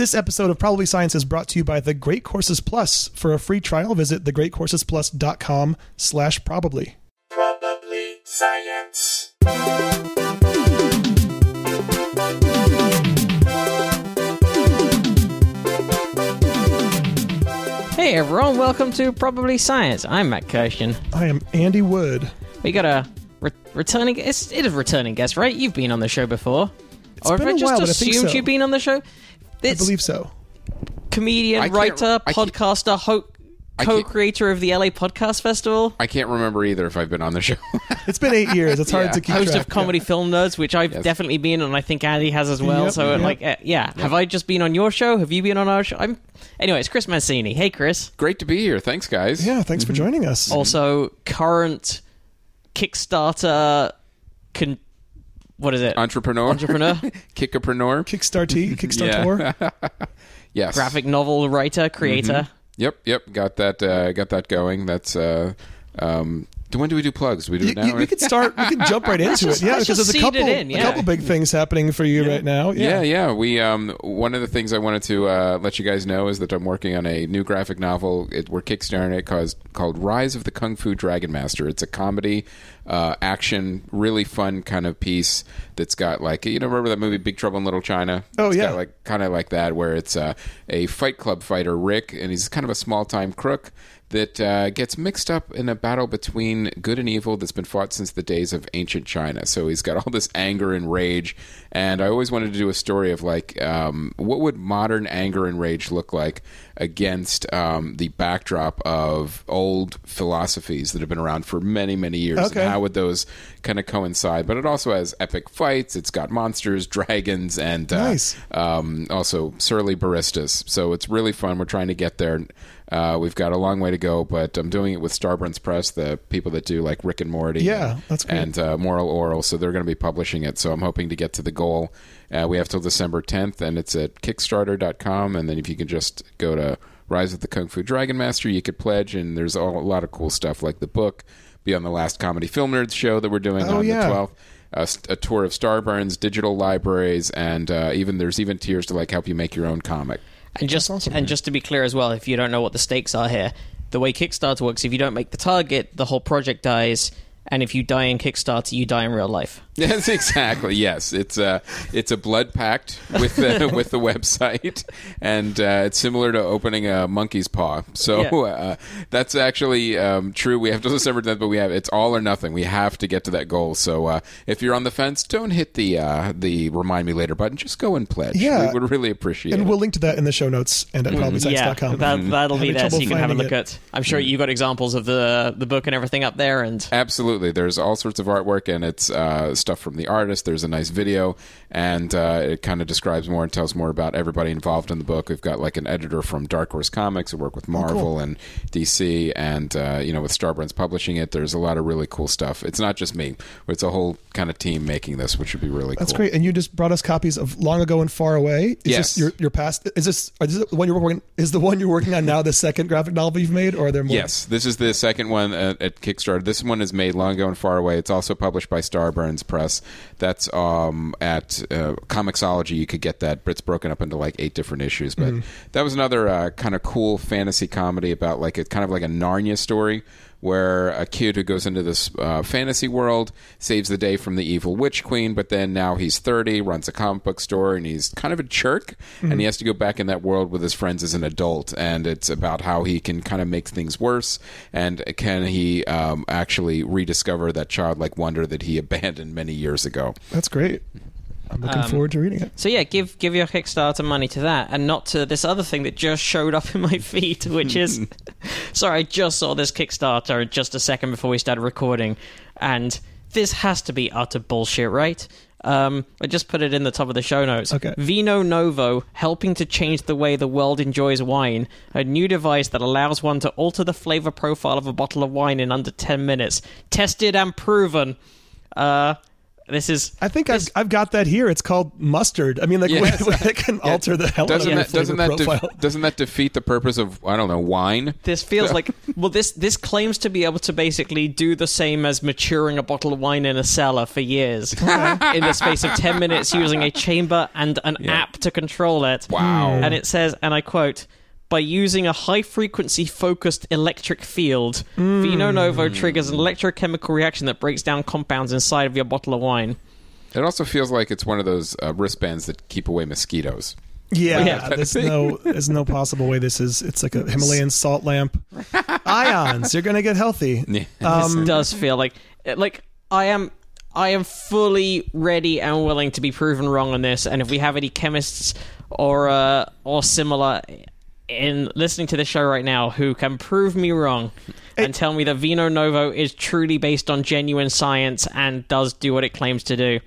This episode of Probably Science is brought to you by The Great Courses Plus. For a free trial, visit thegreatcoursesplus.com slash probably. Probably science. Hey everyone, welcome to Probably Science. I'm Matt Kirshen. I am Andy Wood. We got a re- returning. It's, it is a returning guest, right? You've been on the show before. It's or been have I a just while, but think assumed so. you've been on the show? I It's believe so. comedian, can't- writer, I can't- podcaster, ho- can't- co-creator of the LA Podcast Festival, I can't remember either if I've been on the show. It's been eight years. It's hard Yeah. to keep track. host track. of Comedy Film Nerds, which I've Yes. definitely been on. I think Andy has as well. Yep, so, yep. like, uh, yeah. Have I just been on your show? Have you been on our show? I'm. Anyway, it's Chris Mancini. Hey, Chris. Great to be here. Thanks, guys. Yeah, thanks for joining us. Also, current Kickstarter. Con- what is it? Entrepreneur. Entrepreneur. Kickapreneur. Kickstarter, Kickstarter. Yes. graphic novel writer, creator. Yep. Yep. Got that. Uh, got that going. That's. Uh, um, when do we do plugs? Do we do You- it now? you- we could start. We could jump right into just- it. Yeah, because there's a couple, in, a couple big things happening for you right now. Yeah, Yeah, yeah. We um, one of the things I wanted to uh, let you guys know is that I'm working on a new graphic novel. It, we're kickstarting it called, called "Rise of the Kung Fu Dragon Master." It's a comedy, uh, action, really fun kind of piece that's got like you know remember that movie Big Trouble in Little China? Oh, It's yeah. got, like kind of like that where it's uh, a Fight Club fighter Rick, and he's kind of a small time crook that uh, gets mixed up in a battle between good and evil that's been fought since the days of ancient China. So he's got all this anger and rage, and I always wanted to do a story of like um, what would modern anger and rage look like against um, the backdrop of old philosophies that have been around for many many years. Okay. And how would those kind of coincide? But it also has epic fights. It's got monsters, dragons, and uh, Nice. um, also surly baristas. So it's really fun. We're trying to get there. Uh, we've got a long way to go, but I'm doing it with Starburns Press, the people that do like Rick and Morty. Yeah, and, that's great. And uh, Moral Orel. So they're going to be publishing it. So I'm hoping to get to the goal. Uh, we have till December 10th, and it's at Kickstarter.com. And then if you can just go to Rise of the Kung Fu Dragon Master, you could pledge. And there's all, a lot of cool stuff like the book, be on the last Comedy Film Nerds show that we're doing Oh, on yeah. the 12th a, a tour of Starburns, digital libraries, and uh, even there's even tiers to like help you make your own comic. And just awesome. and just to be clear as well, if you don't know what the stakes are here, the way Kickstarter works, if you don't make the target, the whole project dies. And if you die in Kickstarter, you die in real life. Yes, exactly. Yes, it's a it's a blood pact with the with the website, and uh, it's similar to opening a monkey's paw. So Yeah. uh, that's actually um, true. We have to December tenth, but we have it's all or nothing. We have to get to that goal. So uh, if you're on the fence, don't hit the uh, the remind me later button. Just go and pledge. Yeah. we would really appreciate and it. And we'll link to that in the show notes and at Yeah, probablyscience.com. that, that'll be there, so you can have a finding look it. at. I'm sure you got examples of the the book and everything up there, and Absolutely. There's all sorts of artwork, and it's uh, stuff from the artist. There's a nice video, and uh, it kind of describes more and tells more about everybody involved in the book. We've got like an editor from Dark Horse Comics who work with Marvel and DC, and uh, you know with Starburns publishing it. There's a lot of really cool stuff. It's not just me; it's a whole kind of team making this, which would be really cool. That's cool. great. And you just brought us copies of Long Ago and Far Away. Is Yes. this your, your past? Is this, is this the one you're working? Is the one you're working on now the second graphic novel you've made, or are there more? Yes, this is the second one at, at Kickstarter. This one is made long ago and far away. It's also published by Starburns Press. That's um, at uh, Comixology. You could get that, but it's broken up into like eight different issues. But that was another uh, kind of cool fantasy comedy about like a kind of like a Narnia story. Where a kid who goes into this uh, fantasy world saves the day from the evil witch queen, but then now he's 30, runs a comic book store, and he's kind of a jerk, and he has to go back in that world with his friends as an adult. And it's about how he can kind of make things worse, and can he um, actually rediscover that childlike wonder that he abandoned many years ago. That's great. I'm looking Um, forward to reading it. so yeah, give give your Kickstarter money to that, and not to this other thing that just showed up in my feed, which is sorry, I just saw this Kickstarter just a second before we started recording, and this has to be utter bullshit, right? Um, I just put it in the top of the show notes. Okay. Vino Novo, helping to change the way the world enjoys wine. A new device that allows one to alter the flavor profile of a bottle of wine in under 10 minutes. Tested and proven. Uh, this is I think I've, I've got that here. It's called mustard. I mean, like, Yes. where, it can alter the hell Doesn't your that doesn't that profile. def- doesn't that defeat the purpose of I don't know wine? this feels like well this this claims to be able to basically do the same as maturing a bottle of wine in a cellar for years in the space of 10 minutes using a chamber and an app to control it. Wow. And it says and I quote by using a high frequency focused electric field, Vino Novo triggers an electrochemical reaction that breaks down compounds inside of your bottle of wine. It also feels like it's one of those uh, wristbands that keep away mosquitoes. Yeah, Yeah. there's no there's no possible way this is. It's like a Himalayan salt lamp. Ions, you're gonna get healthy. Yeah. this does feel like like I am I am fully ready and willing to be proven wrong on this. And if we have any chemists or uh, or similar in listening to the show right now who can prove me wrong and tell me that Vino Novo is truly based on genuine science and does do what it claims to do.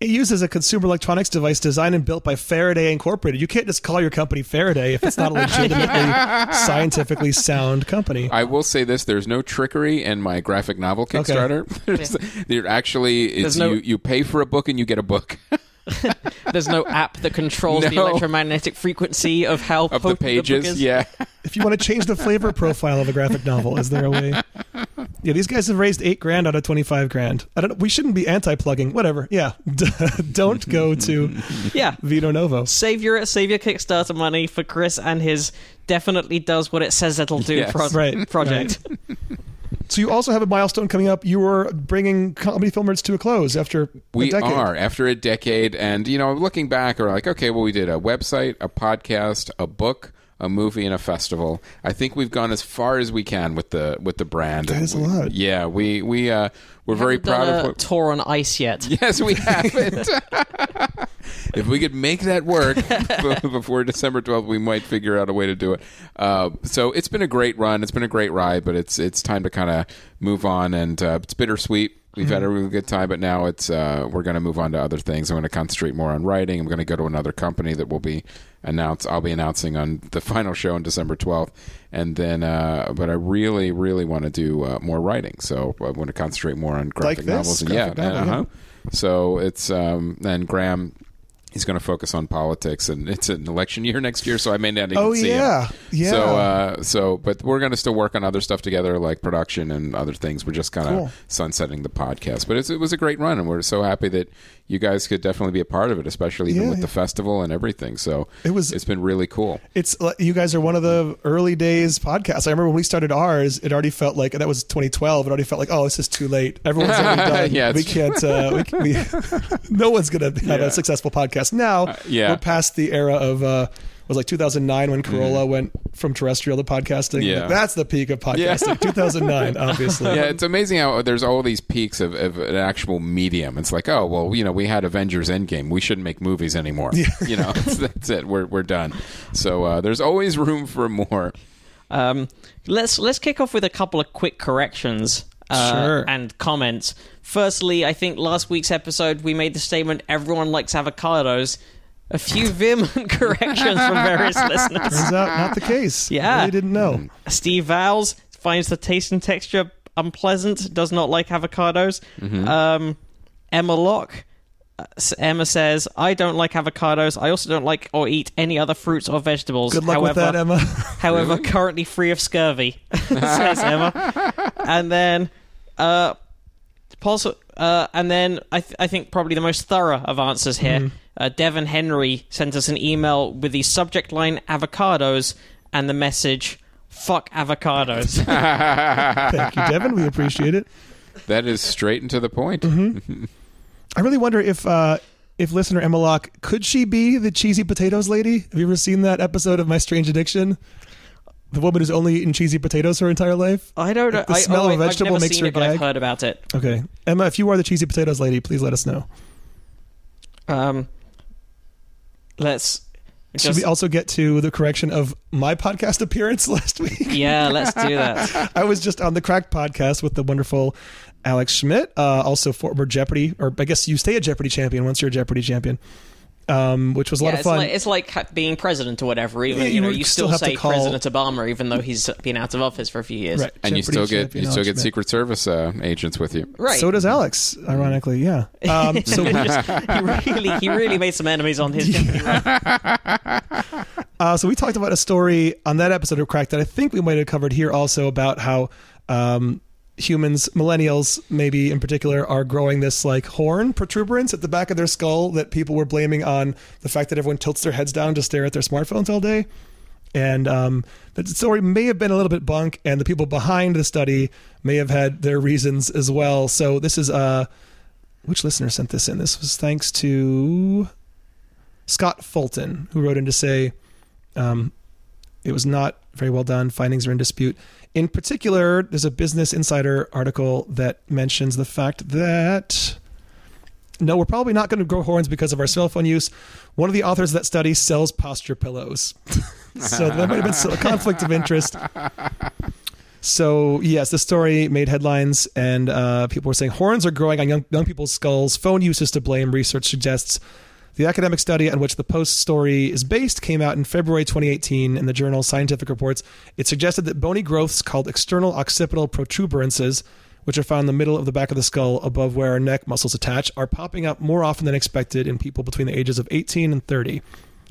It uses a consumer electronics device designed and built by Faraday Incorporated. You can't just call your company Faraday if it's not a legitimately scientifically sound company. I will say this: there's no trickery in my graphic novel Kickstarter. There's- There actually, it's There's no- you. You pay for a book and you get a book There's no app that controls the electromagnetic frequency of how of the potent book pages. is. yeah, If you want to change the flavor profile of a graphic novel, is there a way? Yeah, these guys have raised eight grand out of twenty-five grand. I don't. We shouldn't be anti-plugging. Whatever. Yeah, don't go to yeah. Vito Novo. save your save your Kickstarter money for Chris and his definitely does what it says it'll do Yes. pro- Right, project. So you also have a milestone coming up. You were bringing comedy film filmers to a close after we a decade. are after a decade, and you know, looking back, we're like, okay, well, we did a website, a podcast, a book. A movie and a festival. I think we've gone as far as we can with the with the brand. That is a lot. Yeah, we we uh, we're very Haven't proud done of what. tour on ice yet. Yes, we haven't. if we could make that work before December 12th, we might figure out a way to do it. Uh, so it's been a great run. It's been a great ride, but it's it's time to kind of move on, and uh, it's bittersweet. We've had a really good time, but now it's uh, we're going to move on to other things. I'm going to concentrate more on writing. I'm going to go to another company that will be announced. I'll be announcing on the final show on December 12th, and then. Uh, but I really, really want to do uh, more writing. So I want to concentrate more on graphic this? novels. and Graphic yeah, novel, uh-huh. So it's um, and Graham. He's going to focus on politics, and it's an election year next year, so I may not even Oh see yeah, him. yeah. So, uh, so, but we're going to still work on other stuff together, like production and other things. We're just kind of Cool. sunsetting the podcast, but it's, it was a great run, and we're so happy that you guys could definitely be a part of it, especially even Yeah, with yeah. the festival and everything. So It was- it's been really cool. it's uh, you guys are one of the early days podcasts. I remember when we started ours, it already felt like and that was 2012. It already felt like oh, this is too late. Everyone's already done. Yeah, we can't. Uh, we, we, no one's gonna have Yeah. a successful podcast now. Uh, yeah. we're past the era of. Uh, was like 2009 when Carolla went from terrestrial to podcasting. Mm-hmm. Yeah. That's the peak of podcasting. 2009, obviously. yeah, it's amazing how there's all these peaks of, of an actual medium. It's like, oh well, you know, we had Avengers Endgame. We shouldn't make movies anymore. You know, that's, that's it. We're we're done. So uh, there's always room for more. Um, let's let's kick off with a couple of quick corrections uh, Sure. and comments. Firstly, I think last week's episode we made the statement everyone likes avocados. A few vehement corrections from various listeners. Turns out not the case. Yeah. really didn't know. Steve Vowles finds the taste and texture unpleasant, does not like avocados. Mm-hmm. Um, Emma Locke. uh, Emma says, I don't like avocados. I also don't like or eat any other fruits or vegetables. Good luck However, with that, Emma. however, currently free of scurvy, says Emma. And then, uh, possi- uh, and then I, th- I think probably the most thorough of answers here. Mm-hmm. Uh, Devon Henry sent us an email with the subject line avocados and the message fuck avocados. Thank you, Devin. We appreciate it. That is straight and to the point. Mm-hmm. I really wonder if uh, if listener Emma Locke could she be the cheesy potatoes lady? Have you ever seen that episode of My Strange Addiction? The woman who's only eaten cheesy potatoes her entire life. I don't know. The I, smell oh, of a I- vegetable I've never makes seen her it, but I've gag. heard about it. Okay, Emma, if you are the cheesy potatoes lady, please let us know. Um, let's Should we also get to the correction of my podcast appearance last week? yeah, let's do that. I was just on the Cracked podcast with the wonderful Alex Schmidt, uh, also former Jeopardy, or I guess you stay a Jeopardy champion once you're a Jeopardy champion. Um, which was a lot Yeah, of it's fun. like, it's like being president or whatever. Even Yeah, you you know, you still still, have to say call- President Obama, even though he's been out of office for a few years. right. and you still get you still get Secret Service uh, agents with you. Right. So does Alex, ironically. Yeah. Um, so he really, he really made some enemies on his. Jeopardy. Uh, so we talked about a story on that episode of Crack that I think we might have covered here also about how um, humans, millennials maybe in particular, are growing this like horn protuberance at the back of their skull that people were blaming on the fact that everyone tilts their heads down to stare at their smartphones all day. And um, the story may have been a little bit bunk, and the people behind the study may have had their reasons as well. So this is uh, which listener sent this in? This was thanks to Scott Fulton, who wrote in to say um, it was not very well done. Findings are in dispute. In particular, there's a Business Insider article that mentions the fact that no, we're probably not going to grow horns because of our cell phone use. One of the authors of that study sells posture pillows. so that might have been a conflict of interest. So yes, the story made headlines, and uh, people were saying horns are growing on young, young people's skulls. Phone use is to blame. Research suggests the academic study on which the Post story is based came out in February 2018 in the journal Scientific Reports. It suggested that bony growths called external occipital protuberances, which are found in the middle of the back of the skull above where our neck muscles attach, are popping up more often than expected in people between the ages of 18 and 30.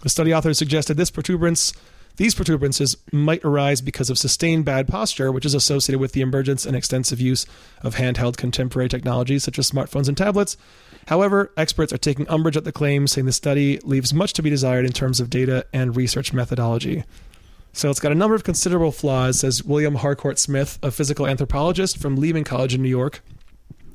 The study authors suggested this protuberance these protuberances might arise because of sustained bad posture, which is associated with the emergence and extensive use of handheld contemporary technologies such as smartphones and tablets. However, experts are taking umbrage at the claim, saying the study leaves much to be desired in terms of data and research methodology. So it's got a number of considerable flaws, says William Harcourt Smith, a physical anthropologist from Lehman College in New York.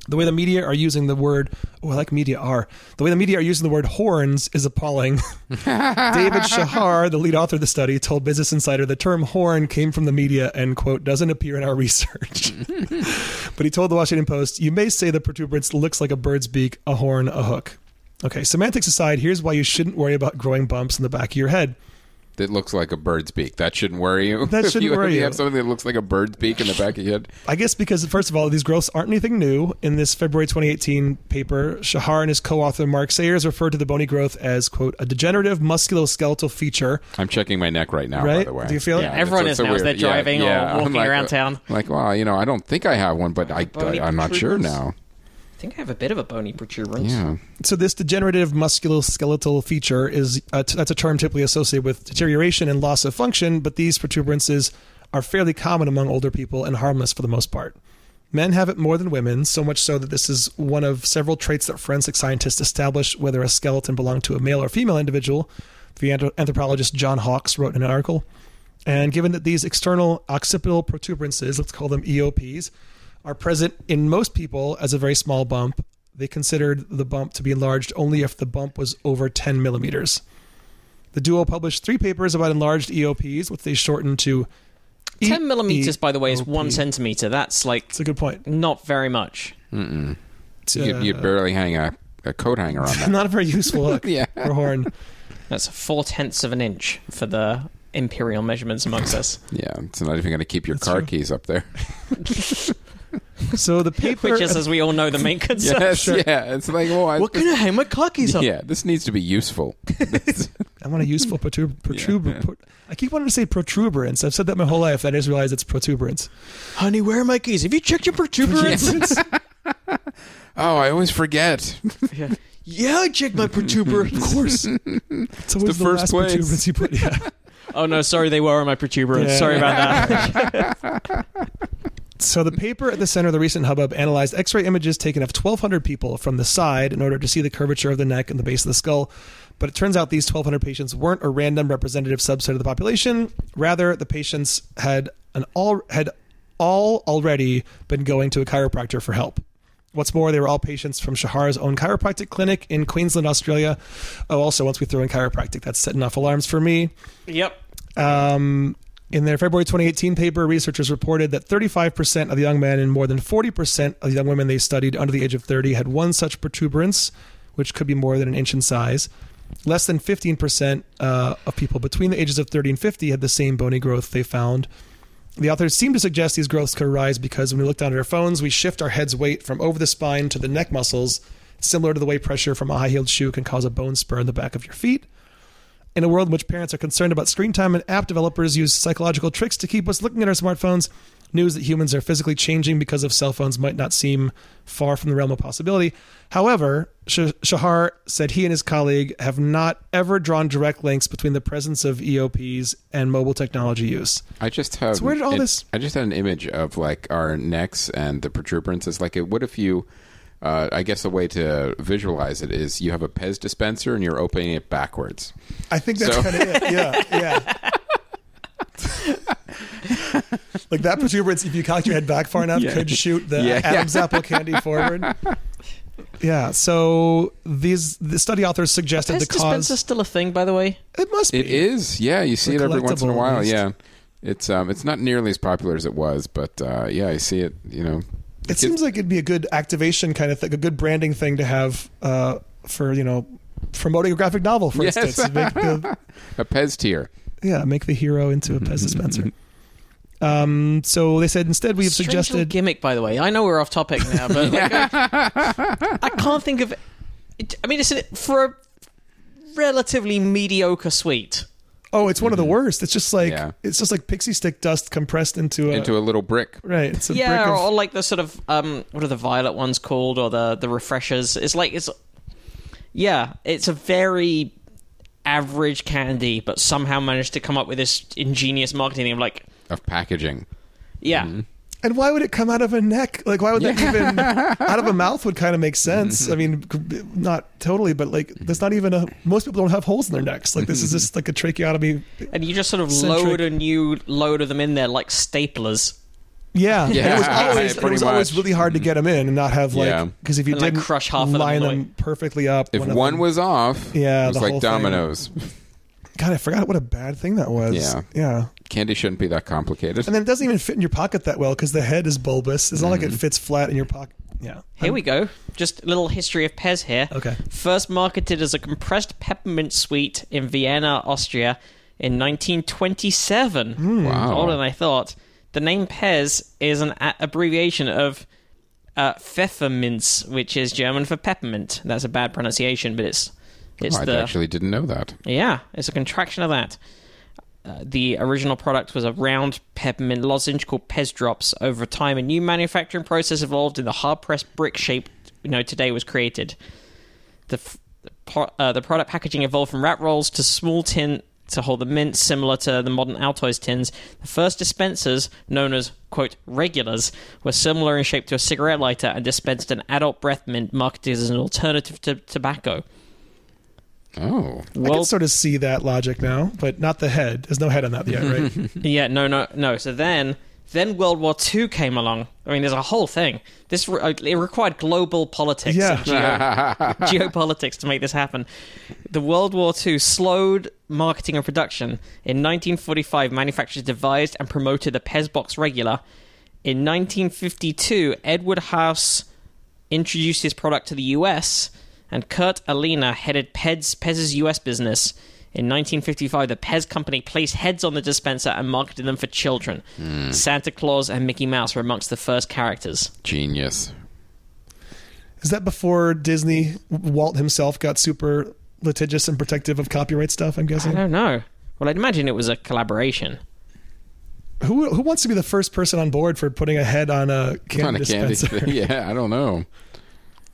The way the media are using the word, oh, I like media are. The way the media are using the word horns is appalling. David Shahar, the lead author of the study, told Business Insider the term horn came from the media and, quote, doesn't appear in our research. but he told the Washington Post, you may say the protuberance looks like a bird's beak, a horn, a hook. Okay, semantics aside, here's why you shouldn't worry about growing bumps in the back of your head. That looks like a bird's beak. That shouldn't worry you. That If shouldn't you, worry you you. have something that looks like a bird's beak in the back of your head. I guess because, first of all, these growths aren't anything new. In this February 2018 paper, Shahar and his co author Mark Sayers referred to the bony growth as, quote, a degenerative musculoskeletal feature. I'm checking my neck right now. By Right? the way, Do you feel it? Everyone that's- is that's now as weird- they're driving or I'm walking like, around uh, town. Like, well, you know, I don't think I have one, but I, I, I'm not sure now. I think I have a bit of a bony protuberance. Yeah. So, this degenerative musculoskeletal feature is uh, t- that's a term typically associated with deterioration and loss of function, but these protuberances are fairly common among older people and harmless for the most part. Men have it more than women, so much so that this is one of several traits that forensic scientists establish whether a skeleton belonged to a male or female individual. The anthropologist John Hawks wrote in an article. And given that these external occipital protuberances, let's call them EOPs, are present in most people as a very small bump, they considered the bump to be enlarged only if the bump was over 10 millimeters. The duo published three papers about enlarged EOPs, which they shortened to. E- 10 millimeters, by the way, is EOP. one centimeter. That's like It's a good point. not very much. It's, You could, you'd uh, barely hang a, a coat hanger on that. not a very useful hook Yeah. for horn. That's four tenths of an inch for the imperial measurements amongst us. yeah, it's not even going to keep your That's car true. keys up there. So the paper. Which is, as we all know, the main concern. Yes, sure. yeah. It's like, well, I, What can I hang my car keys on? yeah, this needs to be useful. I want a useful protub- protruber. pro- I keep wanting to say protuberance. I've said that my whole life. I just realized it's protuberance. Honey, where are my keys? Have you checked your protuberance? Oh, I always forget. yeah. yeah, I checked my protuberance. Of course. It's always the the, first last place. protuberance you put. Yeah. Oh no, sorry, they were on my protuberance. Yeah. Sorry about that. So the paper at the center of the recent hubbub analyzed X-ray images taken of 1,200 people from the side in order to see the curvature of the neck and the base of the skull. But it turns out these 1,200 patients weren't a random representative subset of the population. Rather, the patients had an all had all already been going to a chiropractor for help. What's more, they were all patients from Shahar's own chiropractic clinic in Queensland, Australia. Oh, also, once we throw in chiropractic, that's setting off alarms for me. yep. Um, in their February 2018 paper, researchers reported that 35% of the young men and more than 40% of the young women they studied under the age of 30 had one such protuberance, which could be more than an inch in size. Less than 15% uh, of people between the ages of 30 and 50 had the same bony growth they found. The authors seem to suggest these growths could arise because when we look down at our phones, we shift our head's weight from over the spine to the neck muscles, similar to the way pressure from a high heeled shoe can cause a bone spur in the back of your feet. In a world in which parents are concerned about screen time and app developers use psychological tricks to keep us looking at our smartphones, news that humans are physically changing because of cell phones might not seem far from the realm of possibility. However, Shahar said he and his colleague have not ever drawn direct links between the presence of EOPs and mobile technology use. I just have. So where did all it- this- I just had an image of like our necks and the protuberances. Like, what if you? Uh, I guess a way to visualize it is you have a Pez dispenser and you're opening it backwards. I think that's So- kind of it. Yeah, yeah. like that protuberance, if you cocked your head back far enough, Yeah. could shoot the Yeah. Adam's apple candy forward. Yeah. So these the study authors suggested Pez the dispenser cause. still a thing, by the way? It must be. It is, yeah. You see The it every once in a while. Yeah, it's um, it's not nearly as popular as it was, but uh, yeah, I see it. You know, It seems like it'd be a good activation kind of thing, a good branding thing to have uh, for you know promoting a graphic novel, for Yes. instance. Make the, a Pez tier. yeah, make the hero into a Pez dispenser. Um, so they said instead we have Strange suggested. gimmick, by the way. I know we're off topic now, but like, I, I can't think of. It, I mean, it's a, for a relatively mediocre sweet. Oh, it's one of the worst. It's just like Yeah. it's just like pixie stick dust compressed into a into a little brick. right. It's a yeah, brick or, of, or like the sort of um, what are the violet ones called, or the the refreshers? It's like it's yeah, it's a very average candy, but somehow managed to come up with this ingenious marketing of like, of packaging. yeah, Mm-hmm. And why would it come out of a neck? Like why would that even out of a mouth would kind of make sense? I mean, not totally, but like mm-hmm. there's not even a most people don't have holes in their necks. Like this is just like a tracheotomy. and you just sort of Centric. load a new load of them in there like staplers. Yeah, And it was Yeah, it pretty was always really hard to get mm-hmm. them in and not have like because if you And, didn't crush half of them line on them perfectly up, If of one them- was off, Yeah, it was the like whole thing. dominoes. God, I forgot what a bad thing that was. Yeah. yeah. Candy shouldn't be that complicated. And then it doesn't even fit in your pocket that well because the head is bulbous. It's not like it fits flat in your pocket. Yeah. Here we go. Just a little history of Pez here. Okay. First marketed as a compressed peppermint sweet in Vienna, Austria in 1927. Wow. Older than I thought. The name Pez is an a- abbreviation of uh, Pfefferminz, which is German for peppermint. That's a bad pronunciation, but it's it's Oh, I the actually didn't know that. yeah, it's a contraction of that. Uh, the original product was a round peppermint lozenge called Pez Drops. Over time, a new manufacturing process evolved, and the hard pressed brick shape you know today was created. The f- uh, the product packaging evolved from wrap rolls to small tin to hold the mint, similar to the modern Altoids tins. The first dispensers, known as quote regulars, were similar in shape to a cigarette lighter and dispensed an adult breath mint marketed as an alternative to tobacco. Oh, I can sort of see that logic now, but not the head. There's no head on that yet, right? Yeah, no, no, no. So then, then World War II came along. I mean, there's a whole thing. This re- uh, it required global politics Yeah. and geo- geopolitics to make this happen. The World War II slowed marketing and production. In 1945, manufacturers devised and promoted the Pez Box Regular. In 1952, Edward Haas introduced his product to the US, and Kurt Allina headed Pez, Pez's US business. In 1955, the Pez company placed heads on the dispenser and marketed them for children. Hmm. Santa Claus and Mickey Mouse were amongst the first characters. genius. Is that before Disney, Walt himself got super litigious and protective of copyright stuff? I'm guessing. I don't know. Well, I'd imagine it was a collaboration. Who who wants to be the first person on board for putting a head on a candy Kind of candy. dispenser? yeah, I don't know.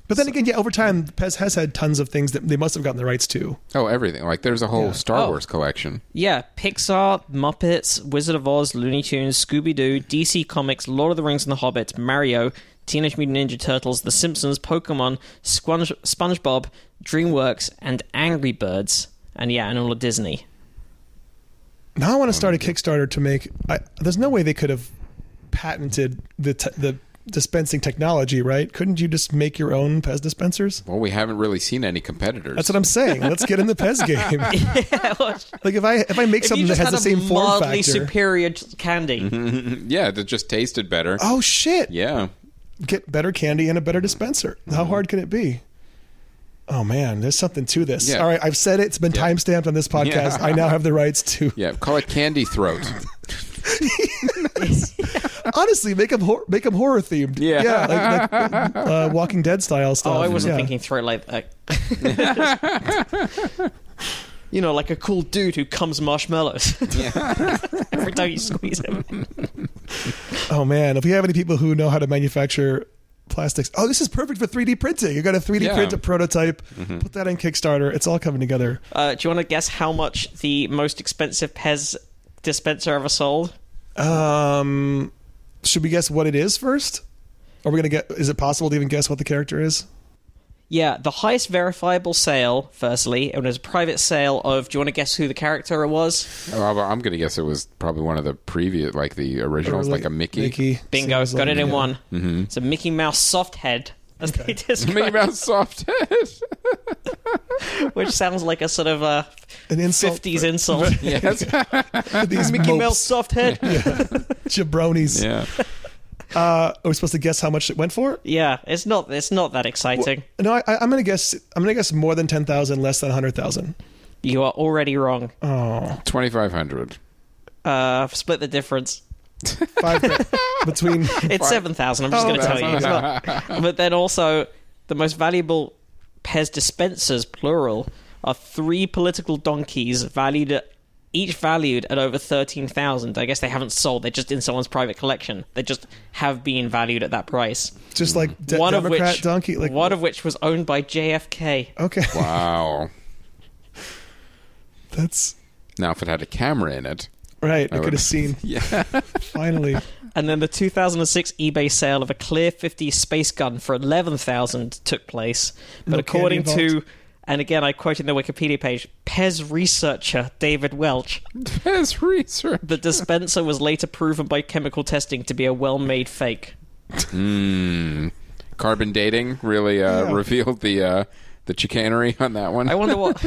But then again, yeah, over time, Pez has had tons of things that they must have gotten the rights to. Oh, everything. Like there's a whole Yeah. Star Oh. Wars collection. Yeah, Pixar, Muppets, Wizard of Oz, Looney Tunes, Scooby Doo, DC Comics, Lord of the Rings and the Hobbit, Mario, Teenage Mutant Ninja Turtles, The Simpsons, Pokemon, Sponge- SpongeBob, DreamWorks, and Angry Birds. And yeah, and all of Disney. Now I want to start a Kickstarter to make. I, there's no way they could have patented the te- the dispensing technology, right? Couldn't you just make your own Pez dispensers? Well, we haven't really seen any competitors. That's what I'm saying. Let's get in the Pez game. Yeah. like if I if I make If something that just has the had a same form mildly factor. superior candy. yeah, that just tasted better. oh shit! Yeah. Get better candy and a better dispenser. How mm-hmm. hard can it be? Oh man, there's something to this. Yeah. All right, I've said it. It's been Yeah. time stamped on this podcast. Yeah. I now have the rights to. Yeah, call it candy throat. Honestly, make them hor- make them horror themed. Yeah. yeah, like, like uh, Walking Dead style stuff. Oh, I wasn't Yeah. thinking through it like that. you know, like a cool dude who comes marshmallows every time you squeeze him. Oh man, if we have any people who know how to manufacture plastics, oh, this is perfect for 3D printing. You got a 3D Yeah. print a prototype, put that in Kickstarter. It's all coming together. Uh, do you want to guess how much the most expensive Pez dispenser ever sold? Um, should we guess what it is first? Are we gonna get? Is it possible to even guess what the character is? Yeah, the highest verifiable sale, firstly, it was a private sale of. Do you want to guess who the character was? Oh, I'm going to guess it was probably one of the previous, like the originals, like a Mickey. Mickey. Bingo, got like- it in yeah. one. Mm-hmm. It's a Mickey Mouse soft head, as they describe Mickey Mouse soft head. which sounds like a sort of a An insult 50s insult. yes. these Mickey mopes, Mouse soft head. Yeah. jabronis. Yeah. Uh, are we supposed to guess how much it went for? Yeah, it's not it's not that exciting. No, I, I- I'm gonna guess. I'm gonna guess more than ten thousand, less than hundred thousand. You are already wrong. Oh, 2500 Uh, split the difference. Five grand between. It's seven thousand. I'm just Oh, going to tell you. Not- but then also, the most valuable Pez dispensers, plural, are three political donkeys valued at each valued at over thirteen thousand. I guess they haven't sold; they're just in someone's private collection. They just have been valued at that price. Just like mm. de- one Democrat of which, donkey. Like one of which was owned by JFK. okay, Wow. that's Now, if it had a camera in it, right. I would- could have seen. yeah. Finally, And then the 2006 eBay sale of a Clear 50 space gun for 11,000 took place. But No according to, and again I quote in the Wikipedia page, Pez researcher David Welch, His research. the dispenser was later proven by chemical testing to be a well-made fake. Mm. Carbon dating really uh, Yeah. revealed the uh, the chicanery on that one. I wonder what,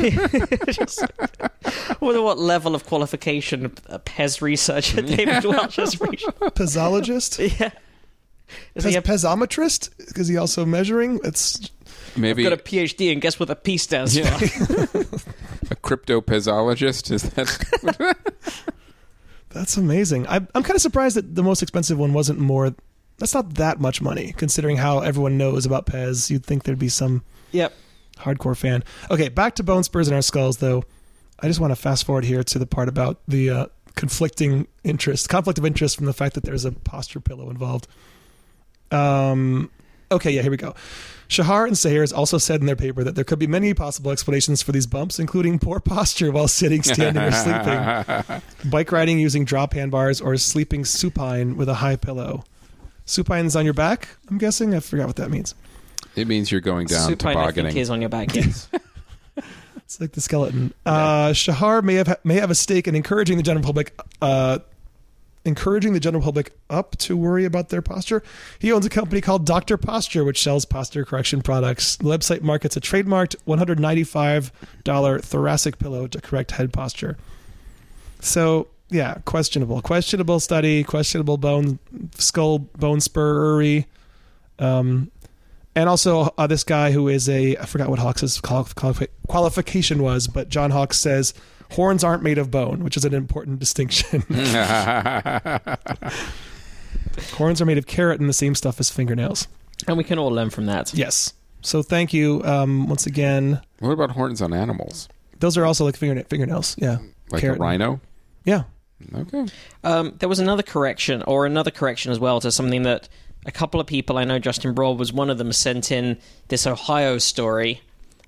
just- I wonder what level of qualification a Pez researcher David Welch has reached. pezologist, Yeah. Is he a, pezometrist? Is he also measuring? It's Maybe got a PhD and guess what the P stands Yeah. for? a cryptopezologist. Is that? that's amazing. I, I'm kind of surprised that the most expensive one wasn't more. That's not that much money, considering how everyone knows about Pez. You'd think there'd be some Yep. Hardcore fan. Okay, back to bone spurs in our skulls, though. I just want to fast forward here to the part about the uh, conflicting interest, conflict of interest from the fact that there's a posture pillow involved. Um, okay, yeah, here we go. Shahar and Sayers also said in their paper that there could be many possible explanations for these bumps, including poor posture while sitting, standing, or sleeping, bike riding using drop handbars, or sleeping supine with a high pillow. Supine's on your back, I'm guessing. I forgot what that means. It means you're going down Supine, I think, is on your back, yes. It's like the skeleton. Uh, Shahar may have may have a stake in encouraging the general public, uh, encouraging the general public up to worry about their posture. He owns a company called Doctor Posture, which sells posture correction products. The website markets a trademarked one hundred ninety five dollar thoracic pillow to correct head posture. So yeah, questionable, questionable study, questionable bone skull bone spurry. Um, and also uh, this guy who is a I forgot what Hawks' quali- quali- qualification was, but John Hawks says horns aren't made of bone, which is an important distinction. horns are made of keratin, the same stuff as fingernails. and we can all learn from that. Yes. So thank you um, once again. what about horns on animals? Those are also like fingerna- fingernails. Yeah. Like Keratin. a rhino? Yeah. Okay. Um, there was another correction, or another correction as well, to something that a couple of people, I know Justin Broad was one of them, sent in this Ohio story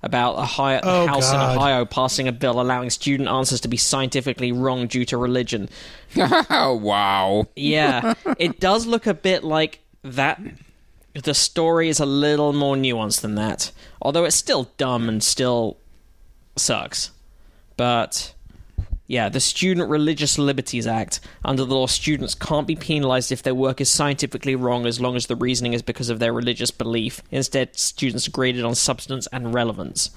about a hi- Oh, house God. in Ohio passing a bill allowing student answers to be scientifically wrong due to religion. oh, wow. Yeah, it does look a bit like that. The story is a little more nuanced than that, although it's still dumb and still sucks. But yeah, the Student Religious Liberties Act. Under the law, students can't be penalized if their work is scientifically wrong as long as the reasoning is because of their religious belief. Instead, students are graded on substance and relevance.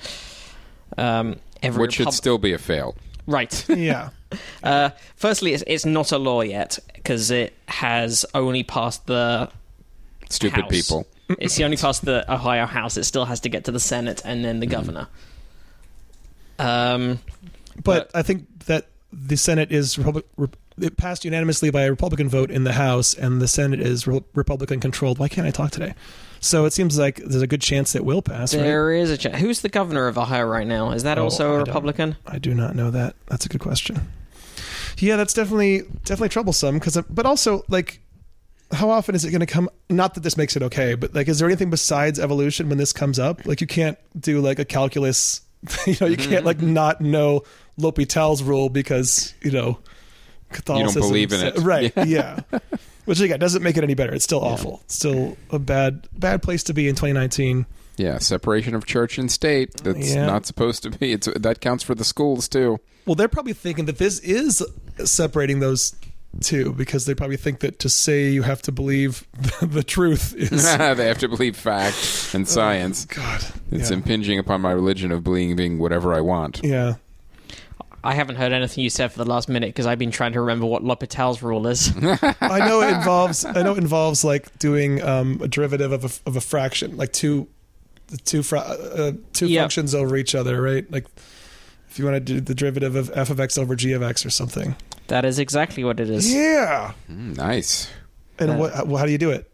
Um, every Which should Repub- still be a fail. right. Yeah. Uh, firstly, it's, it's not a law yet because it has only passed the Stupid House. people. It's the only passed the Ohio House. It still has to get to the Senate and then the governor. Um, But I think that the Senate is Republic, Re- it passed unanimously by a Republican vote in the House, and the Senate is re- Republican controlled. Why can't I talk today? So it seems like there's a good chance it will pass. right? There is a chance. Who's the governor of Ohio right now? Is that Oh, also I a don't- Republican? I do not know that. That's a good question. Yeah, that's definitely definitely troublesome because, uh, but also like, how often is it going to come? Not that this makes it okay, but like, is there anything besides evolution when this comes up? Like, you can't do like a calculus. You know, you can't like mm-hmm. not know L'Hopital's rule because you know Catholicism. You don't believe in it. right? Yeah. Which again doesn't make it any better. It's still awful. It's still a bad bad place to be in 2019. Yeah, separation of church and state. That's Yeah. not supposed to be. It's that counts for the schools too. Well, they're probably thinking that this is separating those two because they probably think that to say you have to believe the truth is they have to believe fact and oh, science. God. It's yeah. impinging upon my religion of believing whatever I want. yeah. I haven't heard anything you said for the last minute because I've been trying to remember what L'Hopital's rule is. I know it involves. I know it involves like doing um, a derivative of a, of a fraction, like two, two fra- uh, two Yep. functions over each other, right? Like if you want to do the derivative of f of x over g of x or something. that is exactly what it is. Yeah. Mm, nice. And Uh, what? How, how do you do it?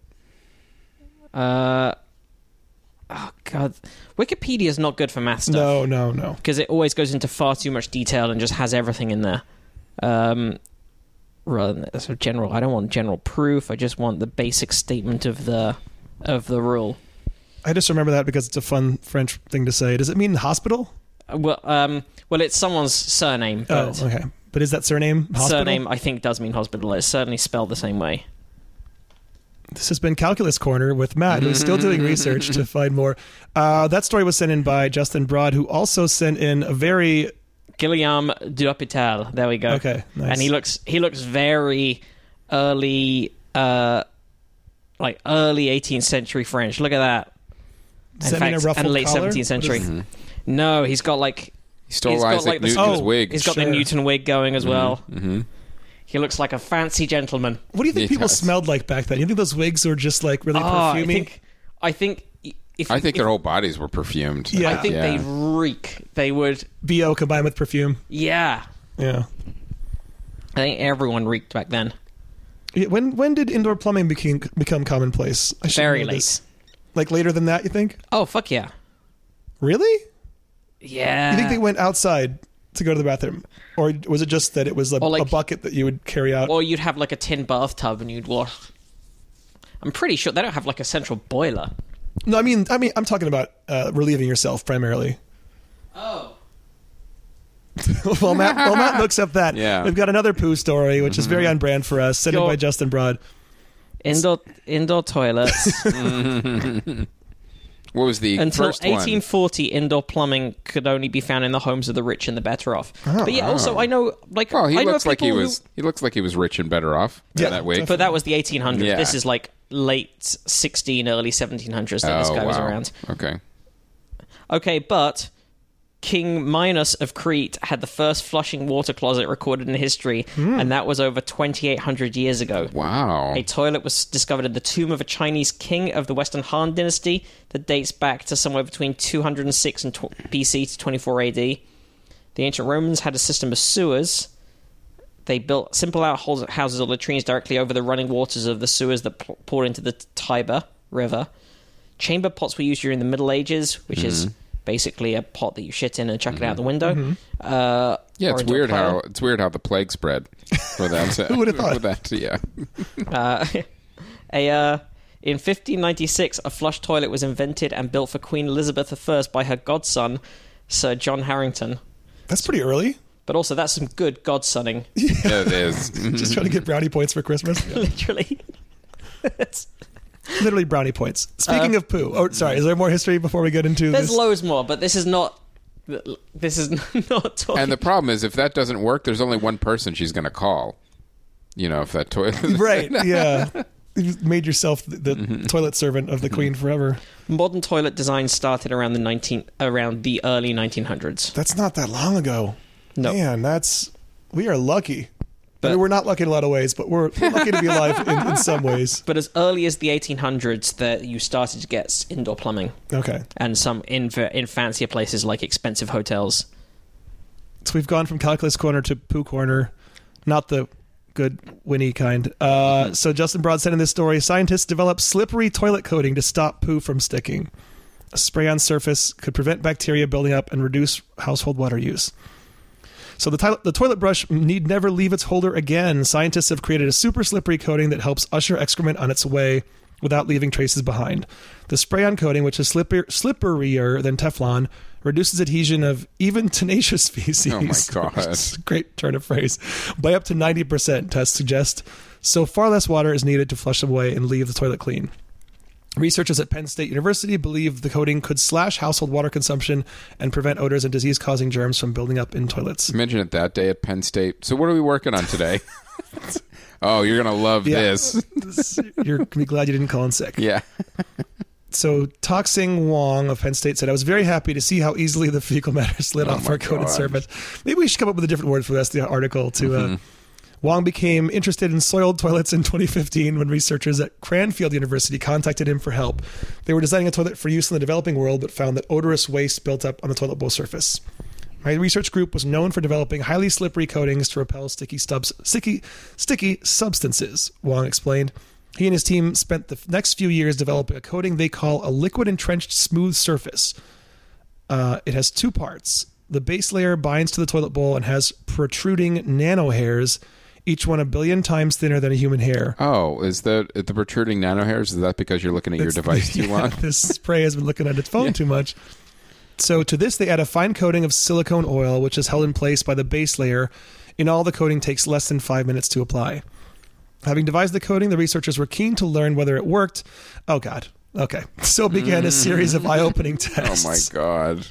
Uh, oh god, Wikipedia is not good for math stuff. No, no, no. because it always goes into far too much detail and just has everything in there. Um, rather than sort of general, I don't want general proof. I just want the basic statement of the of the rule. I just remember that because it's a fun French thing to say. Does it mean hospital? Uh, Well, um, well, it's someone's surname, Oh, but okay. But is that surname hospital? surname I think does mean hospital. It's certainly spelled the same way. This has been Calculus Corner with Matt, who's still doing research to find more. Uh, that story was sent in by Justin Broad, who also sent in a very Guillaume de l'Hôpital. There we go. okay, nice. and he looks he looks very early, uh, like early 18th century French. Look at that. Does in that mean a fact, and late collar? 17th century. What is- No, he's got like He stole He's got, Isaac like, the- Newton's Oh, wig. he's got Sure. the Newton wig going as well. hmm He looks like a fancy gentleman. What do you think He people does. smelled like back then? You think those wigs were just like really Ah, I perfumey? think I think if I think if, their whole bodies were perfumed. Yeah. I think Yeah. they reek. They would. BO combined with perfume. Yeah, Yeah. I think everyone reeked back then. Yeah, When when did indoor plumbing became become commonplace? I should Very know late. this. Like later than that, you think? Oh fuck yeah, Really? yeah. You think they went outside to go to the bathroom, or was it just that it was a, like- a bucket that you would carry out? or you'd have like a tin bathtub and you'd wash. I'm pretty sure they don't have like a central boiler. no, I mean, I mean, I'm talking about uh, relieving yourself primarily. Oh. well, Matt, well, Matt looks up that. Yeah. We've got another poo story, which is very on brand for us, sent in by Justin Broad. Indoor indoor toilets What was the until first one? 1840. Indoor plumbing could only be found in the homes of the rich and the better off. Oh, but yeah, also I know like Oh, he I know looks of like he people who- was. He looks like he was rich and better off. in Yeah, that wig. But that was the 1800s. Yeah. This is like late 16, early 1700s that this oh guy wow. was around. Okay. Okay, but King Minos of Crete had the first flushing water closet recorded in history, hmm. and that was over 2,800 years ago. Wow. A toilet was discovered in the tomb of a Chinese king of the Western Han Dynasty that dates back to somewhere between 206 and tw- BC to 24 AD. The ancient Romans had a system of sewers. They built simple outhouses houses or latrines directly over the running waters of the sewers that p- poured into the Tiber River. Chamber pots were used during the Middle Ages, which is hmm. Basically a pot that you shit in and chuck it out the window. Uh, yeah, it's weird how it's weird how the plague spread. For that, Who would've thought? For that, yeah. Uh, a uh, in 1596, a flush toilet was invented and built for Queen Elizabeth I by her godson, Sir John Harington. That's pretty early. But also, that's some good godsonning, yeah, it is. Just trying to get brownie points for Christmas. literally. It's- Literally brownie points. Speaking of poo, oh, sorry, is there more history before we get into Uh, there's this? loads more, but this is not. This is not talking. and the problem is, if that doesn't work, there's only one person she's going to call. You know, if that toilet. right, yeah. You've made yourself the, the Mm-hmm. toilet servant of the queen forever. Modern toilet design started around the 19 around the early 1900s. That's not that long ago. No. Man, that's we are lucky. I But- mean, we're not lucky in a lot of ways, but we're, we're lucky to be alive in, in some ways. But as early as the 1800s, that you started to get indoor plumbing, Okay, and some in in fancier places like expensive hotels. so we've gone from calculus corner to poo corner, not the good Winnie kind. Uh, so Justin Broad said in this story, scientists developed slippery toilet coating to stop poo from sticking. A spray-on surface could prevent bacteria building up and reduce household water use. So the, toilet the toilet brush need never leave its holder again. Scientists have created a super slippery coating that helps usher excrement on its way without leaving traces behind. The spray-on coating, which is slipper- slipperier than Teflon, reduces adhesion of even tenacious feces. Oh my God. which is a Great turn of phrase. By up to 90%, tests suggest. So far less water is needed to flush them away and leave the toilet clean. Researchers at Penn State University believe the coating could slash household water consumption and prevent odors and disease causing germs from building up in toilets. Imagine it that day at Penn State. So what are we working on today? oh, you're gonna love Yeah. this. This- You're going to be glad you didn't call in sick. Yeah. So, Tak Sing Wong of Penn State said, I was very happy to see how easily the fecal matter slid Oh off our coated surface. Maybe we should come up with a different word for the rest of the article. To Mm-hmm. uh, Wong became interested in soiled toilets in 2015 when researchers at Cranfield University contacted him for help. They were designing a toilet for use in the developing world, but found that odorous waste built up on the toilet bowl surface. My research group was known for developing highly slippery coatings to repel sticky stubs, sticky, sticky substances. Wong explained. He and his team spent the next few years developing a coating they call a liquid entrenched smooth surface. Uh, it has two parts. The base layer binds to the toilet bowl and has protruding nano hairs, each one a billion times thinner than a human hair. Oh, is that uh, the protruding nano hairs? Is that because you're looking at your device too yeah, long? This spray has been looking at its phone too much. So to this, they add a fine coating of silicone oil, which is held in place by the base layer. In all, the coating takes less than five minutes to apply. Having devised the coating, the researchers were keen to learn whether it worked. Oh God. Okay. So began a series of eye-opening tests. Oh my god.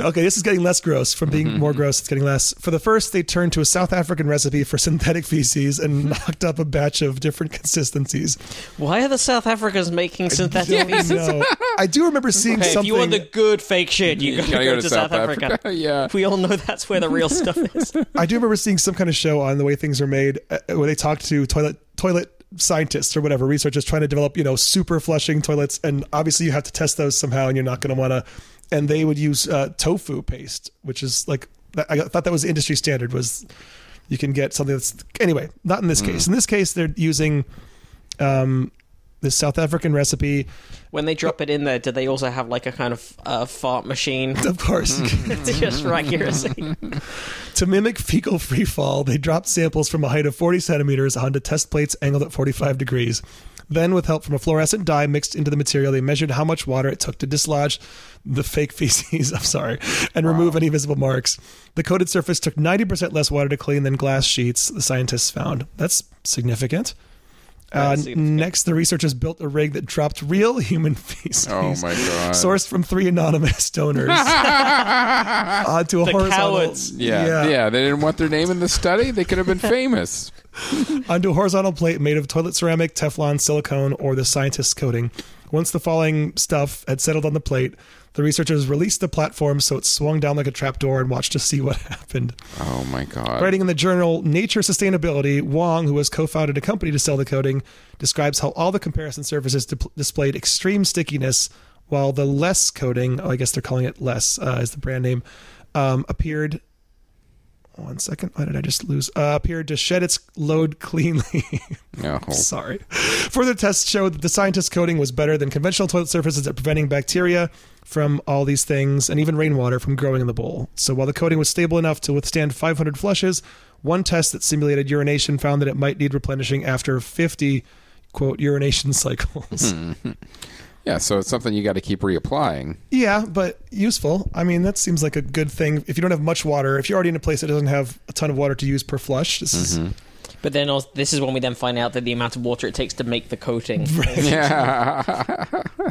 Okay, this is getting less gross. From being more gross, it's getting less. For the first, they turned to a South African recipe for synthetic feces and knocked up a batch of different consistencies. Why are the South Africans making synthetic Don't feces? know. I do remember seeing Hey, if something. you want the good fake shit, you, gotta, go, to, South, Africa. yeah. We all know that's where the real stuff is. I do remember seeing some kind of show on the way things are made uh, where they talk to toilet toilet scientists or whatever researchers trying to develop you know super flushing toilets, and obviously you have to test those somehow, and you're not going to want to. And they would use uh, tofu paste, which is like I thought that was the industry standard was you can get something that's anyway not in this case. In this case, they're using um, this South African recipe. When they drop it in there, do they also have like a kind of uh, fart machine Of course, to just for accuracy? To mimic fecal free fall, they dropped samples from a height of 40 centimeters onto test plates angled at 45 degrees. Then, with help from a fluorescent dye mixed into the material, they measured how much water it took to dislodge the fake feces. I'm sorry, and remove any visible marks. The coated surface took 90% less water to clean than glass sheets. The scientists found that's significant. Uh, next, the researchers built a rig that dropped real human feces, Oh my god. sourced from three anonymous donors, onto a The horizontal. cowards. yeah, yeah. They didn't want their name in the study. They could have been famous. onto a horizontal plate made of toilet ceramic, Teflon, silicone, or the scientist's coating. Once the falling stuff had settled on the plate, the researchers released the platform so it swung down like a trapdoor and watched to see what happened. Oh my god. Writing in the journal Nature Sustainability, Wong, who has co founded a company to sell the coating, describes how all the comparison surfaces di- displayed extreme stickiness, while the less coating, oh, I guess they're calling it less uh, is the brand name, um, appeared. One second. Why did I just lose? Uh, appeared to shed its load cleanly. No. Sorry. Further tests showed that the scientist's coating was better than conventional toilet surfaces at preventing bacteria from all these things and even rainwater from growing in the bowl. So while the coating was stable enough to withstand 500 flushes, one test that simulated urination found that it might need replenishing after 50 quote urination cycles. Yeah, so it's something you got to keep reapplying. yeah, but useful. I mean, that seems like a good thing. If you don't have much water, if you're already in a place that doesn't have a ton of water to use per flush, this is But then also, this is when we then find out that the amount of water it takes to make the coating. Yeah.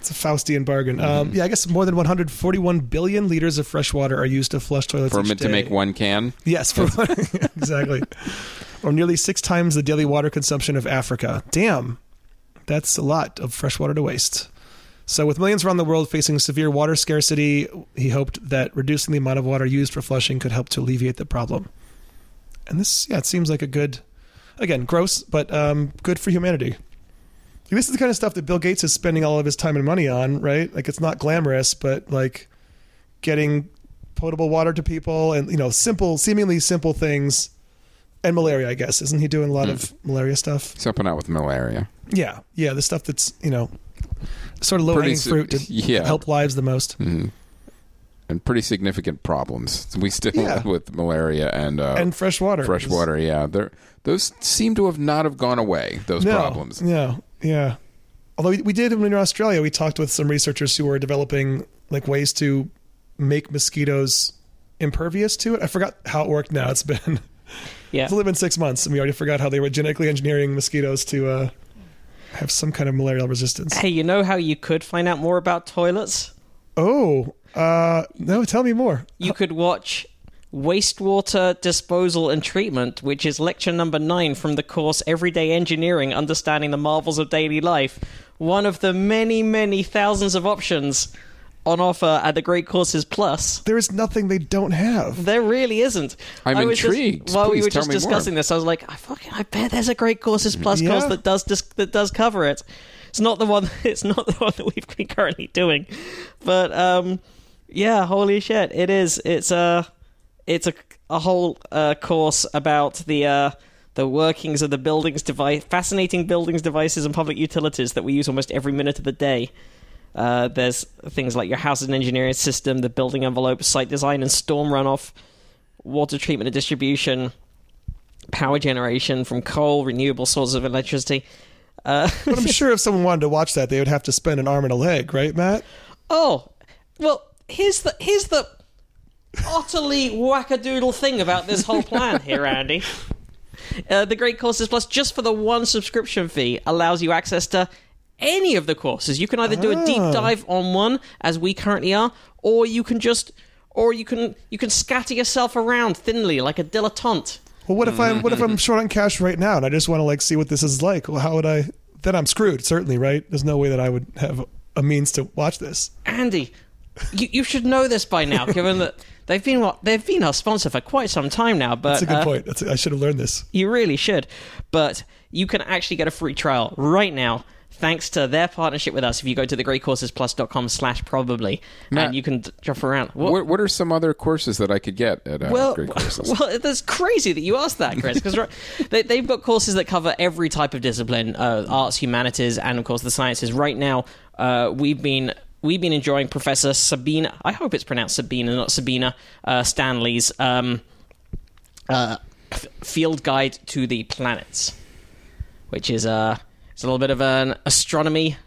It's a Faustian bargain. Um, yeah, I guess more than 141 billion liters of fresh water are used to flush toilets For each it to make one can. Yes, for one, exactly. or nearly six times the daily water consumption of Africa. Damn, that's a lot of fresh water to waste. So, with millions around the world facing severe water scarcity, he hoped that reducing the amount of water used for flushing could help to alleviate the problem. And this, yeah, it seems like a good, again, gross, but um, good for humanity. This is the kind of stuff that Bill Gates is spending all of his time and money on, right? Like, it's not glamorous, but like getting potable water to people and, you know, simple, seemingly simple things and malaria. I guess isn't he doing a lot of malaria stuff? He's helping out with malaria. Yeah, yeah, the stuff that's you know sort of low hanging Pretty fruit to yeah. help lives the most. And pretty significant problems. We still Yeah. with malaria and uh, and fresh water. fresh water. Yeah, They're, those seem to have not have gone away. Those no, problems. No, yeah. Although we, we did when we were in Australia, we talked with some researchers who were developing like ways to make mosquitoes impervious to it. I forgot how it worked. Now it's been Yeah. it's only been six months, and we already forgot how they were genetically engineering mosquitoes to uh, have some kind of malarial resistance. Hey, you know how you could find out more about toilets? Oh, uh, no, tell me more. You could watch Wastewater Disposal and Treatment, which is lecture number nine from the course Everyday Engineering Understanding the Marvels of Daily Life. One of the many, many thousands of options on offer at the Great Courses Plus. There is nothing they don't have. There really isn't. I'm I was just- intrigued. while we were just me more. discussing this, I was like, I fucking, I bet there's a Great Courses Plus Yeah. course that does dis- that does cover it. It's not the one. It's not the one that we've been currently doing, but um, yeah, holy shit, it is. It's a, it's a a whole uh, course about the uh the workings of the buildings device, fascinating buildings devices and public utilities that we use almost every minute of the day. Uh, there's things like your house and engineering system, the building envelope, site design and storm runoff, water treatment and distribution, power generation from coal, renewable sources of electricity. Uh, But I'm sure if someone wanted to watch that, they would have to spend an arm and a leg, right, Matt? oh, well, here's the here's the utterly wackadoodle thing about this whole plan here, Andy. Uh, the Great Courses Plus, just for the one subscription fee, allows you access to any of the courses. You can either do a deep Ah. dive on one, as we currently are, or you can just, or you can you can scatter yourself around thinly like a dilettante. Well, what if I'm what if I'm short on cash right now and I just want to like see what this is like? Well, how would I? Then I'm screwed. Certainly, right? There's no way that I would have a means to watch this. Andy, you, you should know this by now, given that they've been what they've been our sponsor for quite some time now. But That's a good uh, point. That's I should have learned this. You really should. But you can actually get a free trial right now thanks to their partnership with us if you go to thegreatcoursesplus.com slash probably Matt, and you can jump around. What- What, what are some other courses that I could get at uh, well, Great Courses? well, that's crazy that you asked that, Chris. Because they, they've got courses that cover every type of discipline: uh, arts, humanities, and of course the sciences. Right now, uh, we've been we've been enjoying Professor Sabina. I hope it's pronounced Sabina, not Sabina uh, Stanley's um, uh, f- Field Guide to the Planets, which is uh, it's a little bit of an astronomy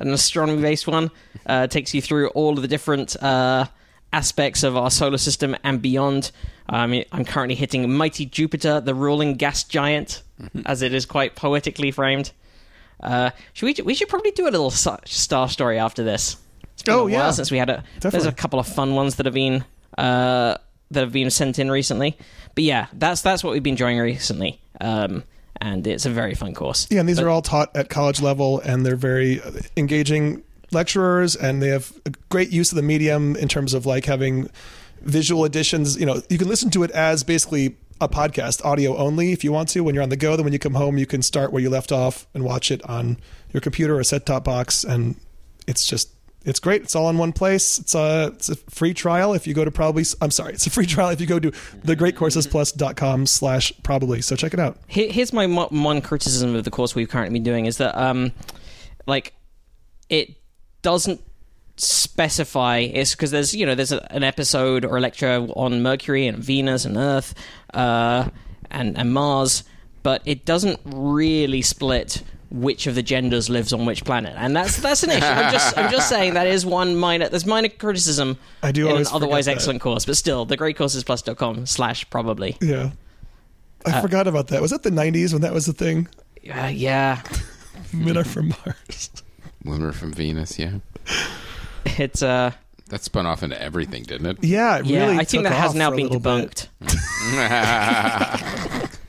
an astronomy based one. Uh, it takes you through all of the different uh, aspects of our solar system and beyond. Um, I'm currently hitting mighty Jupiter, the ruling gas giant, as it is quite poetically framed. Uh, should we? We should probably do a little star story after this. Oh, yeah. since we had a. There's a couple of fun ones that have been uh, that have been sent in recently. But yeah, that's that's what we've been enjoying recently. Um, and it's a very fun course. Yeah, and these But- are all taught at college level, and they're very uh, engaging lecturers, and they have a great use of the medium in terms of like having visual additions. You know, you can listen to it as basically a podcast, audio only, if you want to. When you're on the go, then when you come home, you can start where you left off and watch it on your computer or set top box, and it's just. It's great. It's all in one place. It's a it's a free trial if you go to probably. I'm sorry, it's a free trial if you go to thegreatcoursesplus.com slash probably. So check it out. Here- here's my one criticism of the course we've currently been doing is that um like it doesn't specify it's because there's you know there's a, an episode or a lecture on mercury and venus and earth uh and and mars but it doesn't really split which of the genders lives on which planet and that's that's an issue i'm just i'm just saying that is one minor there's minor criticism I do in an always forget otherwise that. excellent course but still the thegreatcoursesplus.com slash probably Yeah. I Uh, forgot about that. Was that the 90s when that was the thing? uh, yeah Men are from Mars. Lunar from Venus, yeah. it's uh That spun off into everything, didn't it? Yeah, it Yeah, really I think took that has now been debunked.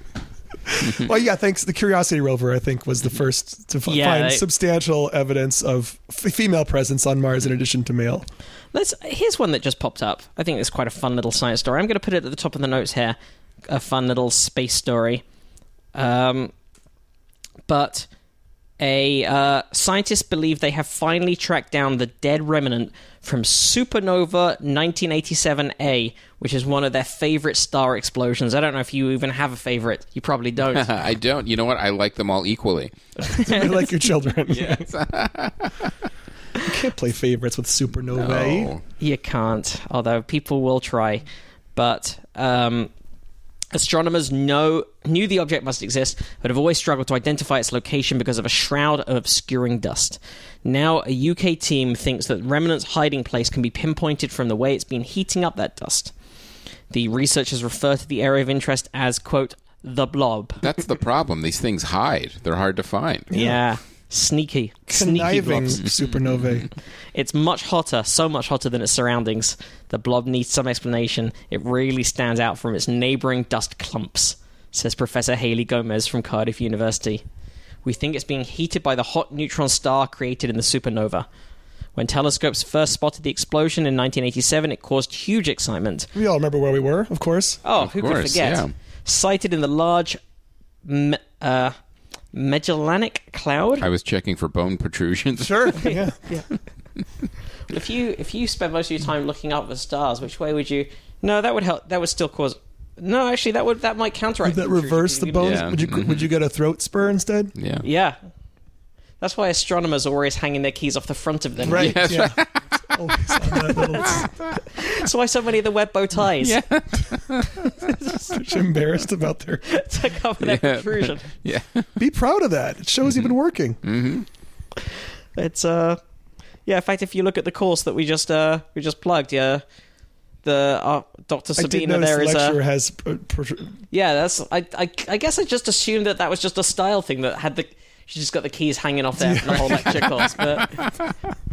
Well, yeah, thanks. The Curiosity rover, I think, was the first to f- Yeah, find they- substantial evidence of f- female presence on Mars in addition to male. Let's. Here's one that just popped up. I think it's quite a fun little science story. I'm going to put it at the top of the notes here. A fun little space story. Um, but A uh, scientists believe they have finally tracked down the dead remnant from supernova 1987A, which is one of their favorite star explosions. I don't know if you even have a favorite. You probably don't. I don't. You know what? I like them all equally. You're like your children. you can't play favorites with Supernova. No. You can't, although people will try. But um, astronomers know knew the object must exist, but have always struggled to identify its location because of a shroud of obscuring dust. Now, a UK team thinks that remnant's hiding place can be pinpointed from the way it's been heating up that dust. The researchers refer to the area of interest as quote the blob. That's the problem. These things hide. They're hard to find. Yeah. Sneaky, sneaky Conniving blobs. supernovae. It's much hotter, so much hotter than its surroundings. The blob needs some explanation. It really stands out from its neighbouring dust clumps, says Professor Haley Gomez from Cardiff University. We think it's being heated by the hot neutron star created in the supernova. When telescopes first spotted the explosion in 1987, it caused huge excitement. we all remember where we were, of course. Oh, Of who could forget? yeah. Sighted in the large uh, Magellanic Cloud. I was checking for bone protrusions. Sure. Yeah. If you if you spend most of your time looking up at the stars, which way would you? No, that would help. That would still cause. No, actually, that would that might counteract. Would that the reverse the bones? Yeah. Would you would you mm-hmm. get a throat spur instead? Yeah. Yeah, that's why astronomers are always hanging their keys off the front of them. Right. Yes, yeah. Always on that little- That's why so many of the web bow ties Yeah. such embarrassed about their. to cover their Yeah. protrusion. Yeah. Be proud of that. It shows you've been working. Mm-hmm. It's uh, yeah. In fact, if you look at the course that we just uh we just plugged, yeah, the uh, Doctor Sabina notice there the is a has. uh, protr- yeah. That's I, I I guess I just assumed that that was just a style thing that had the. She just got the keys hanging off there for the whole lecture course, but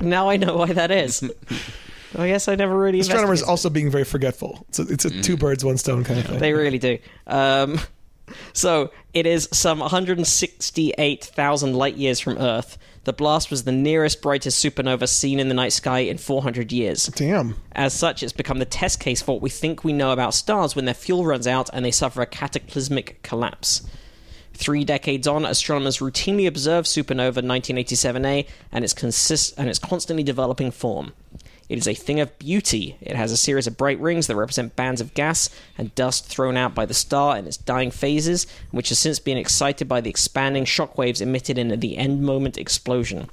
now I know why that is. I guess I never really. Astronomers also being very forgetful. It's a, it's a two birds, one stone kind of thing. They really do. Um, so it is some 168,000 light years from Earth. The blast was the nearest brightest supernova seen in the night sky in 400 years. Damn. As such, it's become the test case for what we think we know about stars when their fuel runs out and they suffer a cataclysmic collapse. Three decades on, astronomers routinely observe supernova 1987A and its consist and its constantly developing form. It is a thing of beauty. It has a series of bright rings that represent bands of gas and dust thrown out by the star in its dying phases, which has since been excited by the expanding shockwaves emitted in the end moment explosion.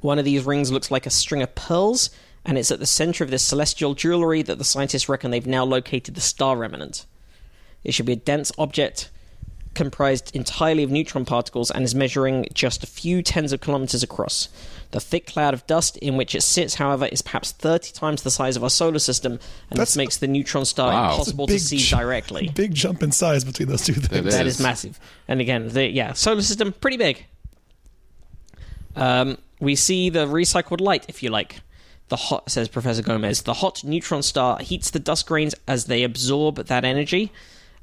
One of these rings looks like a string of pearls, and it's at the center of this celestial jewelry that the scientists reckon they've now located the star remnant. It should be a dense object comprised entirely of neutron particles and is measuring just a few tens of kilometers across. The thick cloud of dust in which it sits, however, is perhaps 30 times the size of our solar system, and That's- this makes the neutron star Wow. impossible to see big j- directly. Big jump in size between those two things. It That is. is massive. And again, the yeah, solar system pretty big. Um, we see the recycled light, if you like. The hot says Professor Gomez. The hot neutron star heats the dust grains as they absorb that energy,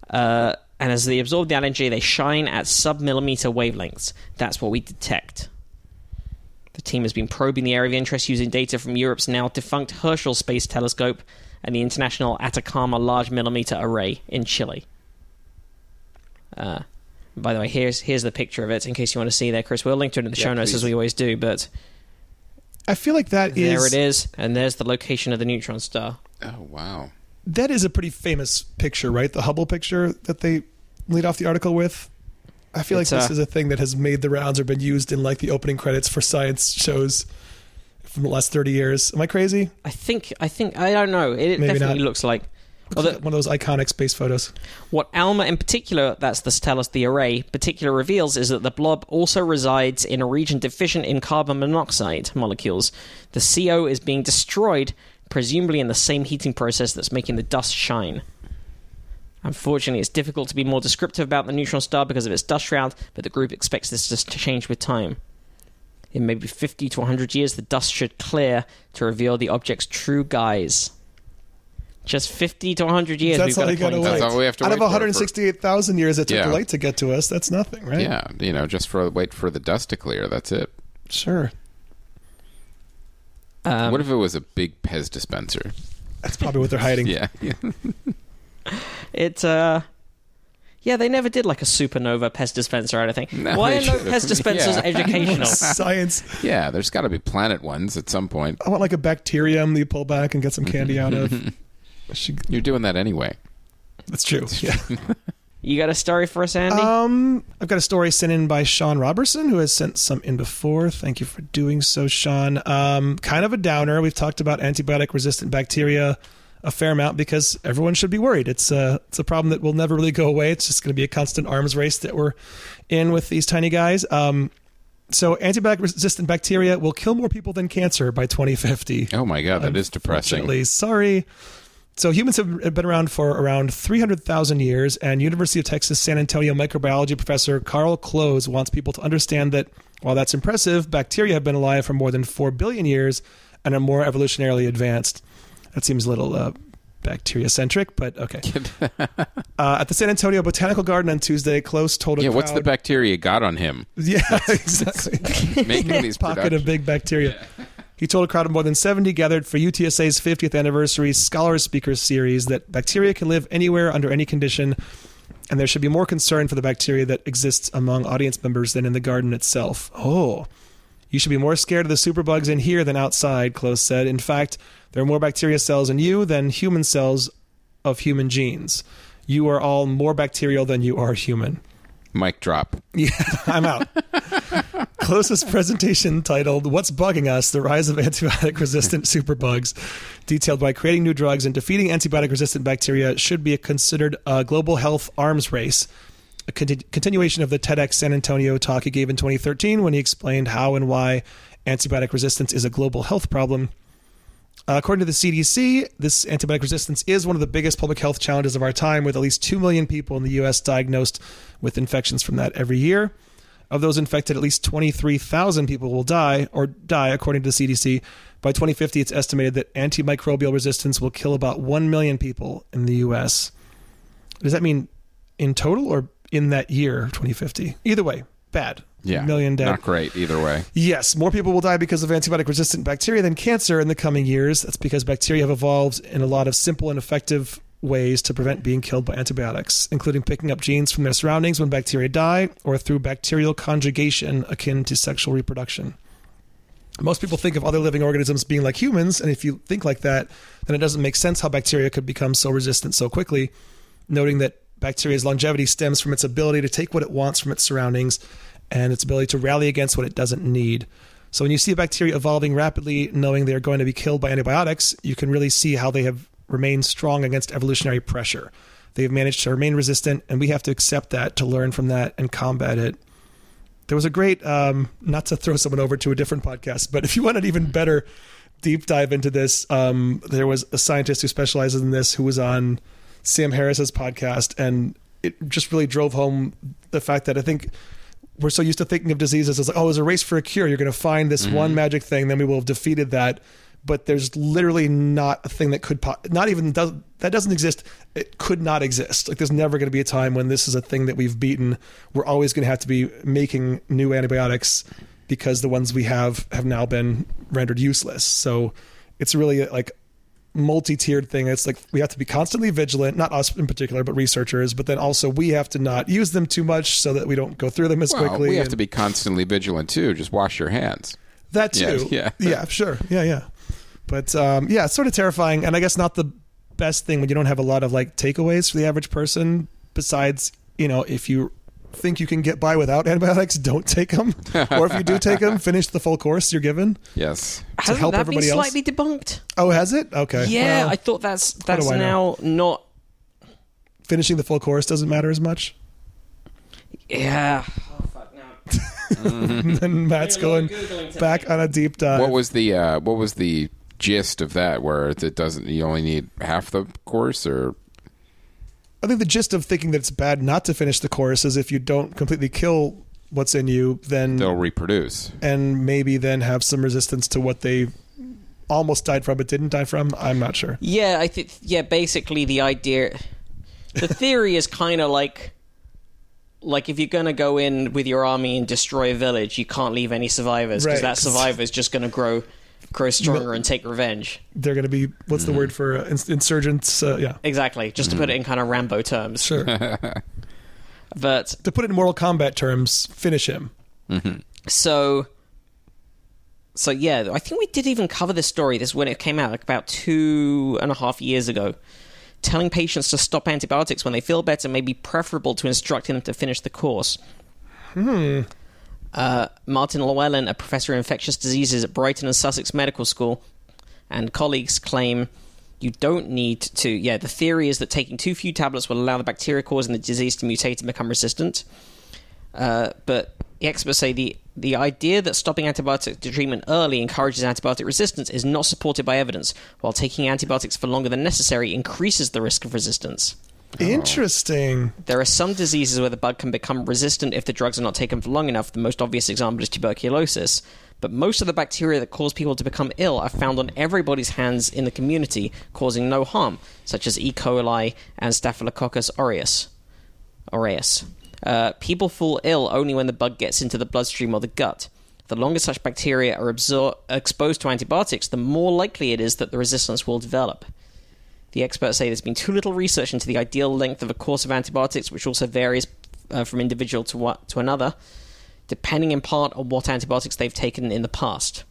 uh, and as they absorb the energy, they shine at sub-millimeter wavelengths. That's what we detect. The team has been probing the area of interest using data from Europe's now defunct Herschel Space Telescope and the International Atacama Large Millimeter Array in Chile. Uh, by the way, here's here's the picture of it in case you want to see there, Chris. We'll link to it in the Yeah, show notes please. as we always do. But I feel like that is there it is, and there's the location of the neutron star. Oh wow. That is a pretty famous picture, right? The Hubble picture that they lead off the article with. I feel It's, like this uh, is a thing that has made the rounds or been used in like the opening credits for science shows from the last 30 years. Am I crazy? I think I think I don't know. It Maybe definitely not. looks like. Although, one of those iconic space photos. What ALMA in particular, that's the tell us the array, particular reveals is that the blob also resides in a region deficient in carbon monoxide molecules. The CO is being destroyed, presumably in the same heating process that's making the dust shine. Unfortunately, it's difficult to be more descriptive about the neutron star because of its dust shroud, but the group expects this to change with time. In maybe 50 to 100 years, the dust should clear to reveal the object's true guise. Just 50 to 100 years. That's we've all got you got to to wait. That's all we have to Out wait of for- 168,000 years it took Yeah. the light to get to us, that's nothing, right? Yeah, you know, just for wait for the dust to clear. That's it. Sure. Um, what if it was a big Pez dispenser? That's probably what they're hiding. Yeah. It, uh, Yeah, they never did like a supernova Pez dispenser or anything. No, Why they are no should've. Pez dispensers Yeah. educational? Science. Yeah, there's got to be planet ones at some point. I want like a bacterium that you pull back and get some candy out of. She, You're doing that anyway. that's true. Yeah. You got a story for us, Andy? Um, I've got a story sent in by Sean Robertson, who has sent some in before. Thank you for doing so, Sean. Um, kind of a downer. We've talked about antibiotic-resistant bacteria a fair amount because everyone should be worried. It's a it's a problem that will never really go away. It's just going to be a constant arms race that we're in with these tiny guys. Um, so antibiotic-resistant bacteria will kill more people than cancer by 2050. Oh my god, that is depressing. Unfortunately, sorry. So humans have been around for around 300,000 years, and University of Texas San Antonio microbiology professor Karl Klose wants people to understand that while that's impressive, bacteria have been alive for more than 4 billion years and are more evolutionarily advanced. That seems a little uh, bacteria centric, but okay. uh, at the San Antonio Botanical Garden on Tuesday, Klose told a Yeah, crowd. what's the bacteria got on him? Yeah, exactly. Making these pocket of big bacteria. He told a crowd of more than 70 gathered for UTSA's 50th anniversary Scholar Speakers series that bacteria can live anywhere under any condition, and there should be more concern for the bacteria that exists among audience members than in the garden itself. Oh, you should be more scared of the superbugs in here than outside, Klose said. In fact, there are more bacteria cells in you than human cells of human genes. You are all more bacterial than you are human. Mic drop. Yeah, I'm out. Closest presentation titled What's Bugging Us? The Rise of Antibiotic Resistant Superbugs, detailed by creating new drugs and defeating antibiotic resistant bacteria, should be considered a global health arms race. A conti- continuation of the TEDx San Antonio talk he gave in 2013 when he explained how and why antibiotic resistance is a global health problem. Uh, according to the CDC, this antibiotic resistance is one of the biggest public health challenges of our time, with at least 2 million people in the U.S. diagnosed with infections from that every year. Of those infected, at least 23,000 people will die or die, according to the CDC. By 2050, it's estimated that antimicrobial resistance will kill about 1 million people in the U.S. Does that mean in total or in that year, 2050? Either way, bad. Yeah. Million dead. Not great either way. Yes, more people will die because of antibiotic resistant bacteria than cancer in the coming years. That's because bacteria have evolved in a lot of simple and effective ways to prevent being killed by antibiotics, including picking up genes from their surroundings when bacteria die or through bacterial conjugation akin to sexual reproduction. Most people think of other living organisms being like humans, and if you think like that, then it doesn't make sense how bacteria could become so resistant so quickly, noting that bacteria's longevity stems from its ability to take what it wants from its surroundings and its ability to rally against what it doesn't need. So when you see a bacteria evolving rapidly, knowing they are going to be killed by antibiotics, you can really see how they have remained strong against evolutionary pressure. They have managed to remain resistant, and we have to accept that to learn from that and combat it. There was a great, um, not to throw someone over to a different podcast, but if you want an even better deep dive into this, um, there was a scientist who specializes in this who was on Sam Harris's podcast, and it just really drove home the fact that I think we're so used to thinking of diseases as like, oh, there's a race for a cure. You're going to find this one mm-hmm. magic thing, then we will have defeated that. But there's literally not a thing that could, po- not even does that doesn't exist. It could not exist. Like there's never going to be a time when this is a thing that we've beaten. We're always going to have to be making new antibiotics because the ones we have have now been rendered useless. So it's really like multi-tiered thing. It's like we have to be constantly vigilant, not us in particular, but researchers. But then also we have to not use them too much so that we don't go through them as Well, quickly. we have and to be constantly vigilant too. Just wash your hands. that Yeah, too. yeah. yeah, sure, yeah, yeah. But um, yeah, it's sort of terrifying, and I guess not the best thing when you don't have a lot of like takeaways for the average person. Besides, you know, if you think you can get by without antibiotics, don't take them. or if you do take them, finish the full course you're given. Yes. Hasn't help that everybody been else? slightly debunked? Oh, has it? Okay. Yeah, Well, I thought that's do that's I now not. finishing the full course doesn't matter as much. Yeah. and then Matt's going back on a deep dive. What was the uh, what was the gist of that? Where it doesn't you only need half the course, or I think the gist of thinking that it's bad not to finish the course is if you don't completely kill what's in you, then they'll reproduce. and maybe then have some resistance to what they almost died from but didn't die from. I'm not sure. Yeah, I think. Yeah, basically the idea, the theory is kind of like, like if you're gonna go in with your army and destroy a village, you can't leave any survivors because Right. that survivor is just gonna grow, grow stronger and take revenge. They're going to be what's the word for uh, ins- insurgents? Uh, yeah, Exactly, just to put it in kind of Rambo terms. sure. But To put it in Mortal Kombat terms, finish him. so so yeah i think we did even cover this story this when it came out like about two and a half years ago telling patients to stop antibiotics when they feel better may be preferable to instructing them to finish the course uh, martin llewelyn a professor of infectious diseases at brighton and sussex medical school and colleagues claim you don't need to yeah the theory is that taking too few tablets will allow the bacteria causing the disease to mutate and become resistant uh, but the experts say the the idea that stopping antibiotic treatment early encourages antibiotic resistance is not supported by evidence, while taking antibiotics for longer than necessary increases the risk of resistance. Interesting. There are some diseases where the bug can become resistant if the drugs are not taken for long enough. The most obvious example is tuberculosis. But most of the bacteria that cause people to become ill are found on everybody's hands in the community, causing no harm, such as E. coli and Staphylococcus aureus. aureus. Uh, people fall ill only when the bug gets into the bloodstream or the gut. The longer such bacteria are absor- exposed to antibiotics, the more likely it is that the resistance will develop. The experts say there's been too little research into the ideal length of a course of antibiotics, which also varies uh, from individual to, what, to another, depending in part on what antibiotics they've taken in the past.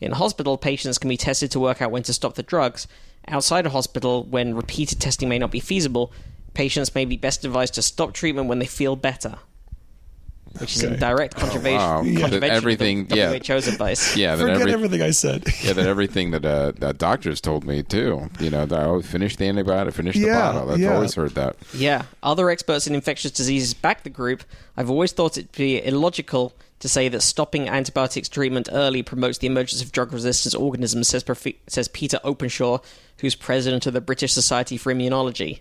In hospital, patients can be tested to work out when to stop the drugs. Outside a hospital, when repeated testing may not be feasible, patients may be best advised to stop treatment when they feel better, which is in Okay. direct contravention, wow. Yeah. contravention That everything- of the yeah. WHO's advice. Yeah, that Forget every, everything I said. yeah, that everything that uh, that doctors told me too. You know, that always finish the antibiotic, finish the Yeah, bottle. I've yeah. always heard that. Yeah, other experts in infectious diseases back the group. I've always thought it to be illogical to say that stopping antibiotics treatment early promotes the emergence of drug resistant organisms, says, Prof- says Peter Openshaw, who's president of the British Society for Immunology.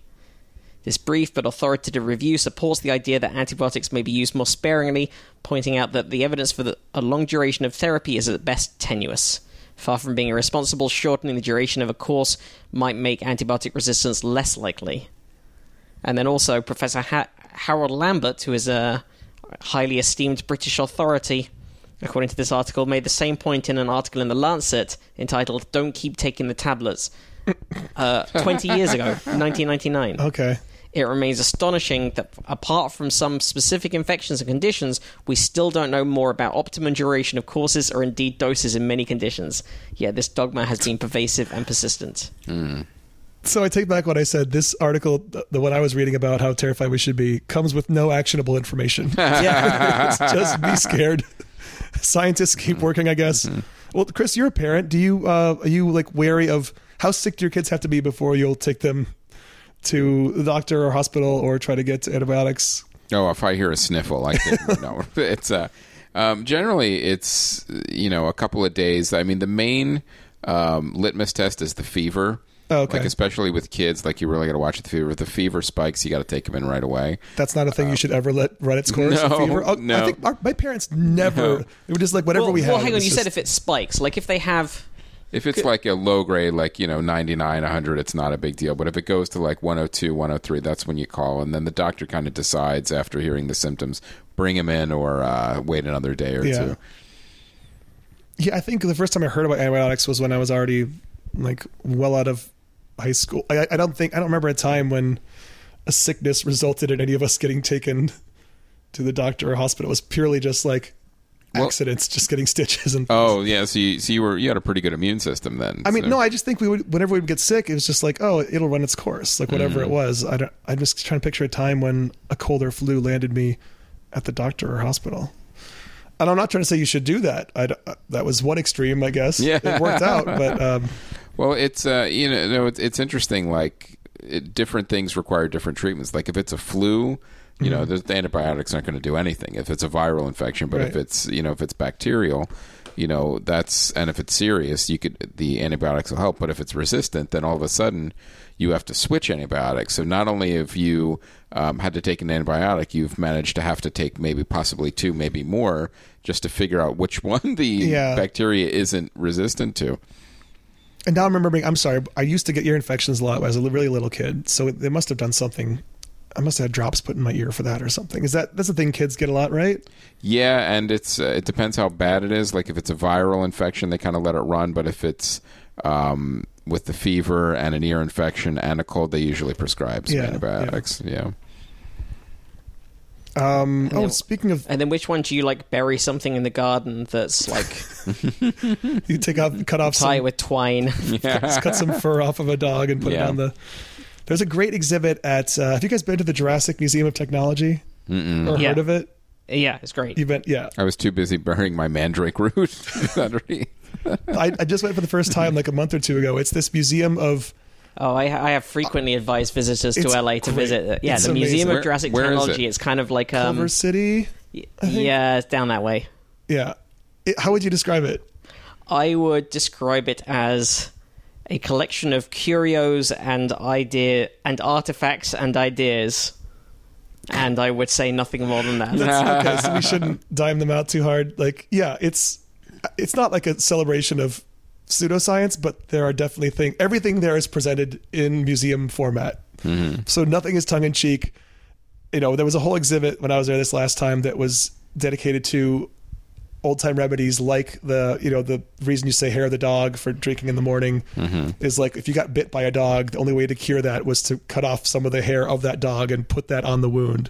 This brief but authoritative review supports the idea that antibiotics may be used more sparingly, pointing out that the evidence for the, a long duration of therapy is at best tenuous. Far from being irresponsible, shortening the duration of a course might make antibiotic resistance less likely. And then also Professor ha- Harold Lambert, who is a highly esteemed British authority, according to this article, made the same point in an article in The Lancet entitled Don't Keep Taking the Tablets uh, 20 years ago, 1999. Okay. It remains astonishing that, apart from some specific infections and conditions, we still don't know more about optimum duration of courses or indeed doses in many conditions. Yet this dogma has been pervasive and persistent. So I take back what I said. This article, the the one I was reading about how terrified we should be, comes with no actionable information. Yeah. it's just be scared. Scientists keep working, I guess. Well, Chris, you're a parent. Do you uh, are you like wary of how sick do your kids have to be before you'll take them to the doctor or hospital or try to get antibiotics? Oh, if I hear a sniffle, I think no. It's uh, um, generally it's you know a couple of days. I mean, the main um, litmus test is the fever. Oh, okay. Like especially with kids, like you really got to watch the fever. If the fever spikes, you got to take them in right away. That's not a thing you should ever let run its course. No, a fever. Oh, I think our, my parents never. No. It was just like whatever well, we had. well, hang on. You just- said if it spikes, like if they have. If it's like a low grade, like you know, 99, 100, it's not a big deal. But if it goes to like 102, 103, that's when you call, and then the doctor kind of decides after hearing the symptoms, bring him in or uh, wait another day or Yeah. two. Yeah, I think the first time I heard about antibiotics was when I was already like well out of high school. I, I don't think I don't remember a time when a sickness resulted in any of us getting taken to the doctor or hospital. It was purely just like Well- accidents, just getting stitches and. Oh yeah, so you, so you were you had a pretty good immune system then. I mean, so- no, I just think we would whenever we would get sick, it was just like, oh, it'll run its course, like whatever it was. I don't. I'm just trying to picture a time when a cold or flu landed me at the doctor or hospital. And I'm not trying to say you should do that. I, that was one extreme, I guess. Yeah. it worked out, but um, Well, it's uh, you know, no, it's, it's interesting. Like it, different things require different treatments. Like if it's a flu, you know, the antibiotics aren't going to do anything. If it's a viral infection, but if it's you know if it's bacterial, you know that's and if it's serious, you could the antibiotics will help. But if it's resistant, then all of a sudden you have to switch antibiotics. So not only have you um, had to take an antibiotic, you've managed to have to take maybe possibly two, maybe more, just to figure out which one the Yeah. bacteria isn't resistant to. And now I'm remembering. I'm sorry. I used to get ear infections a lot when I was a really little kid. So they must have done something. I must have had drops put in my ear for that or something. Is that that's the thing kids get a lot, right? Yeah, and it's uh, it depends how bad it is. Like if it's a viral infection, they kind of let it run. But if it's um, with the fever and an ear infection and a cold, they usually prescribe some Yeah, antibiotics. Yeah. Um, oh, then- speaking of, And then which one do you like bury something in the garden that's like you take off, cut off tie it some, with twine? yeah. cut some fur off of a dog and put Yeah. it on the. There's a great exhibit at. Uh, have you guys been to the Jurassic Museum of Technology or Yeah. heard of it? yeah, it's great. You've been, yeah. I was too busy burying my mandrake root. underneath. I, I just went for the first time like a month or two ago. It's this museum of Oh, I, I have frequently advised visitors It's to LA to great. visit. uh, Yeah, It's the Museum of Jurassic Where- where is Technology. it? It's kind of like um, Culver City. yeah, it's down that way. Yeah. It, how would you describe it? I would describe it as a collection of curios and idea and artifacts and ideas. And I would say nothing more than that. Okay, so we shouldn't dime them out too hard. Like, yeah, it's it's not like a celebration of pseudoscience, but there are definitely things. Everything there is presented in museum format, mm-hmm. so nothing is tongue in cheek. You know, there was a whole exhibit when I was there this last time that was dedicated to old time remedies, like the you know the reason you say hair of the dog for drinking in the morning mm-hmm. is like if you got bit by a dog, the only way to cure that was to cut off some of the hair of that dog and put that on the wound